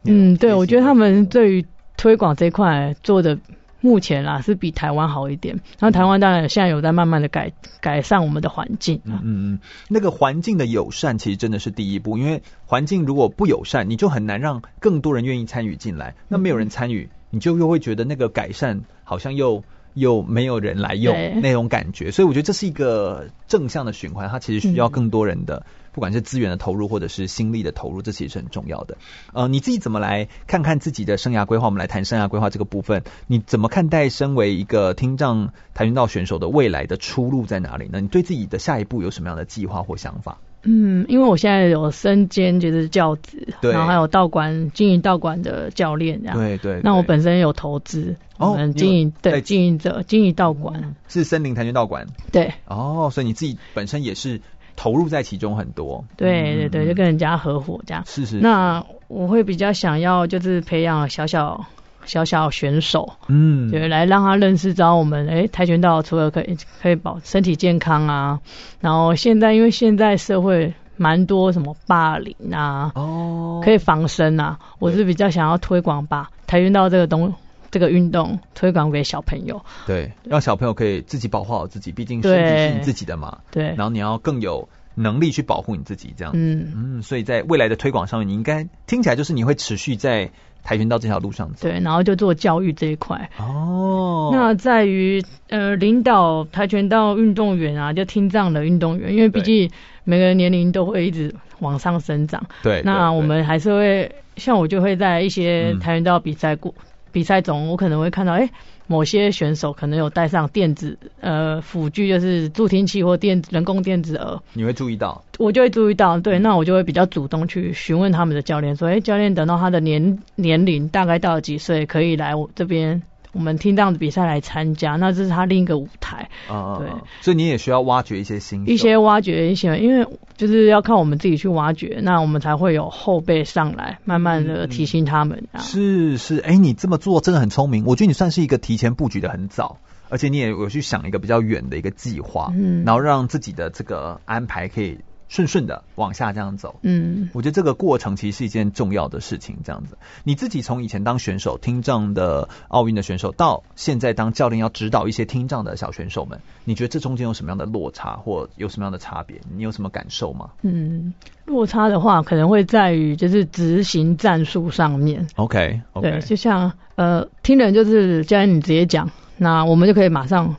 嗯，对，我觉得他们对于推广这一块做的。目前啦是比台湾好一点，然后台湾当然现在有在慢慢的改改善我们的环境。嗯嗯，那个环境的友善其实真的是第一步，因为环境如果不友善，你就很难让更多人愿意参与进来。那没有人参与，你就又会觉得那个改善好像又又没有人来用那种感觉。所以我觉得这是一个正向的循环，它其实需要更多人的。不管是资源的投入，或者是心力的投入，这其实是很重要的。呃，你自己怎么来看看自己的生涯规划？我们来谈生涯规划这个部分，你怎么看待身为一个听障跆拳道选手的未来的出路在哪里呢？你对自己的下一步有什么样的计划或想法？嗯，因为我现在有身兼就是教职，然后还有道馆经营道馆的教练这样，对，对对。那我本身有投资，哦，经营对经营者经营道馆是森林跆拳道馆，对。哦，所以你自己本身也是。投入在其中很多，对对对，就跟人家合伙这样。是是，那我会比较想要就是培养小小小小选手，嗯，对，来让他认识到我们，哎，跆拳道除了可以可以保身体健康啊，然后现在因为现在社会蛮多什么霸凌啊，哦，可以防身啊，我是比较想要推广吧跆拳道这个东。这个运动推广给小朋友，对，让小朋友可以自己保护好自己，毕竟身体是你自己的嘛，对。然后你要更有能力去保护你自己，这样子，嗯嗯。所以在未来的推广上面，你应该听起来就是你会持续在跆拳道这条路上走，对。然后就做教育这一块。哦。那在于呃领导跆拳道运动员啊，就听障的运动员，因为毕竟每个年龄都会一直往上生长，对。那我们还是会像我就会在一些跆拳道比赛过。嗯比赛中，我可能会看到，哎、欸，某些选手可能有带上电子呃辅具，就是助听器或电人工电子耳。你会注意到？我就会注意到，对，那我就会比较主动去询问他们的教练，说，哎、欸，教练，等到他的年年龄大概到了几岁，可以来我这边。我们听这样的比赛来参加，那这是他另一个舞台。啊、对，所以你也需要挖掘一些新，一些挖掘一些，因为就是要靠我们自己去挖掘，那我们才会有后辈上来，慢慢的提醒他们。嗯、是是，哎，你这么做真的很聪明，我觉得你算是一个提前布局的很早，而且你也有去想一个比较远的一个计划，嗯，然后让自己的这个安排可以顺顺的往下这样走。嗯，我觉得这个过程其实是一件重要的事情。这样子，你自己从以前当选手、听障的奥运的选手，到现在当教练要指导一些听障的小选手们，你觉得这中间有什么样的落差，或有什么样的差别？你有什么感受吗？嗯，落差的话，可能会在于就是执行战术上面。OK，, okay. 对，就像呃，听人就是教练你直接讲，那我们就可以马上。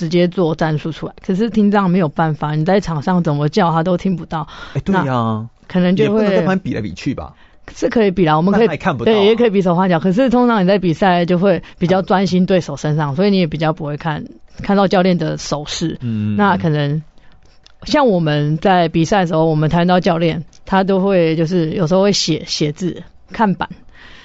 直接做战术出来，可是听障没有办法，你在场上怎么叫他都听不到。哎、欸，对呀、啊，可能就会在旁边比来比去吧，是可以比啦，我们可以看不到、啊，对，也可以比手画脚。可是通常你在比赛就会比较专心对手身上，所以你也比较不会看看到教练的手势。嗯，那可能像我们在比赛的时候，我们谈到教练，他都会就是有时候会写写字看板，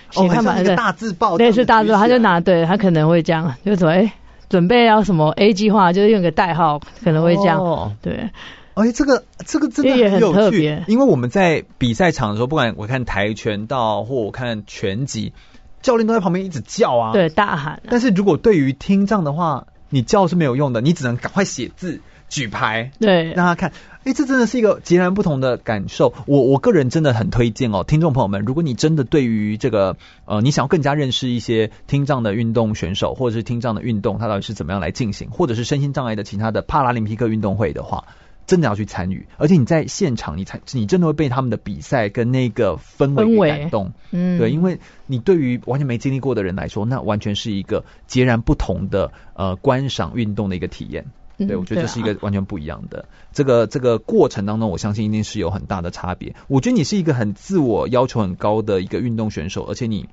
写看板，哦、大字报，类似大字报，他就拿对他可能会这样，就说哎。欸准备要什么 A 计划，就是用个代号，可能会这样。哦、对，哎，这个这个真的很有趣，很特别，因为我们在比赛场的时候，不管我看跆拳道或我看拳击，教练都在旁边一直叫啊，对，大喊、啊。但是如果对于听障的话，你叫是没有用的，你只能赶快写字。举牌，对，让他看，哎，这真的是一个截然不同的感受。我我个人真的很推荐哦，听众朋友们，如果你真的对于这个呃，你想要更加认识一些听障的运动选手，或者是听障的运动，它到底是怎么样来进行，或者是身心障碍的其他的帕拉林匹克运动会的话，真的要去参与。而且你在现场，你才你真的会被他们的比赛跟那个氛围给感动。嗯，对，因为你对于完全没经历过的人来说，那完全是一个截然不同的呃观赏运动的一个体验。对，我觉得这是一个完全不一样的。这个这个过程当中，我相信一定是有很大的差别。我觉得你是一个很自我要求很高的一个运动选手，而且你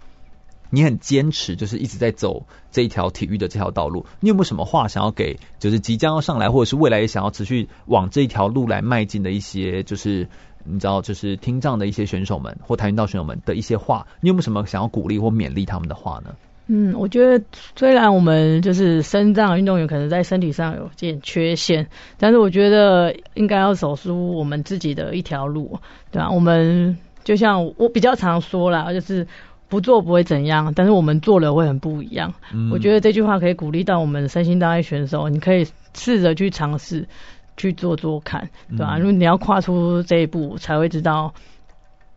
你很坚持，就是一直在走这一条体育的这条道路。你有没有什么话想要给，就是即将要上来，或者是未来也想要持续往这一条路来迈进的一些，就是你知道，就是听障的一些选手们或跆拳道选手们的一些话？你有没有什么想要鼓励或勉励他们的话呢？嗯，我觉得虽然我们就是身障运动员可能在身体上有点缺陷，但是我觉得应该要走出我们自己的一条路，对吧？我们就像我比较常说啦，就是不做不会怎样，但是我们做了会很不一样。嗯，我觉得这句话可以鼓励到我们身心障碍选手，你可以试着去尝试去做做看，对吧？如果你要跨出这一步，才会知道。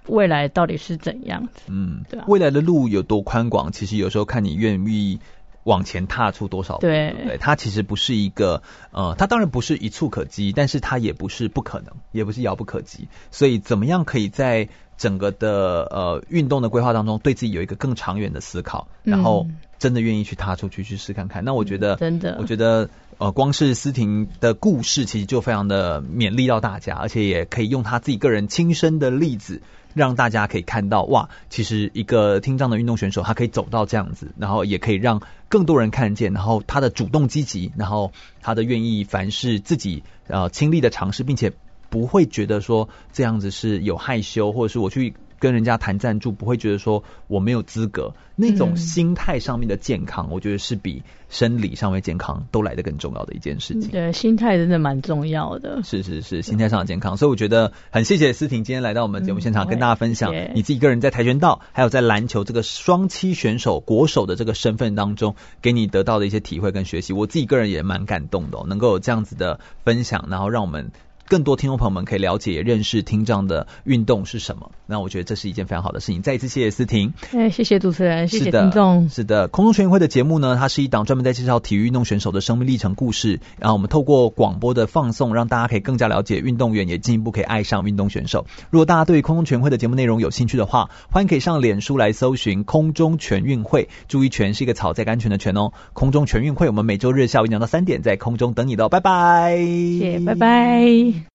未来到底是怎样子？嗯，对啊，未来的路有多宽广，其实有时候看你愿意往前踏出多少步。对，对，它其实不是一个，呃，它当然不是一触可及，但是它也不是不可能，也不是遥不可及。所以，怎么样可以在整个的呃运动的规划当中，对自己有一个更长远的思考，然后真的愿意去踏出去去试看看。嗯，那我觉得，真的，我觉得。呃，光是思婷的故事，其实就非常的勉励到大家，而且也可以用他自己个人亲身的例子，让大家可以看到，哇，其实一个听障的运动选手，他可以走到这样子，然后也可以让更多人看见，然后他的主动积极，然后他的愿意凡事自己呃亲力的尝试，并且不会觉得说这样子是有害羞，或者是我去。跟人家谈赞助，不会觉得说我没有资格，那种心态上面的健康，嗯，我觉得是比生理上面健康都来得更重要的一件事情。对，心态真的蛮重要的。是是是，心态上的健康。所以我觉得很谢谢思婷今天来到我们节目现场，嗯，跟大家分享你自己个人在跆拳道，还有在篮球这个双七选手国手的这个身份当中，给你得到的一些体会跟学习。我自己个人也蛮感动的，能够有这样子的分享，然后让我们。更多听众朋友们可以了解、认识听障的运动是什么。那我觉得这是一件非常好的事情。再一次谢谢思婷，哎，谢谢主持人，谢谢听众。是的，空中全运会的节目呢，它是一档专门在介绍体育运动选手的生命历程故事。然后我们透过广播的放送，让大家可以更加了解运动员，也进一步可以爱上运动选手。如果大家对空中全运会的节目内容有兴趣的话，欢迎可以上脸书来搜寻空中全运会。注意，全是一个草在甘泉的全哦。空中全运会，我们每周日下午一点到三点在空中等你的，拜拜。谢谢，拜拜。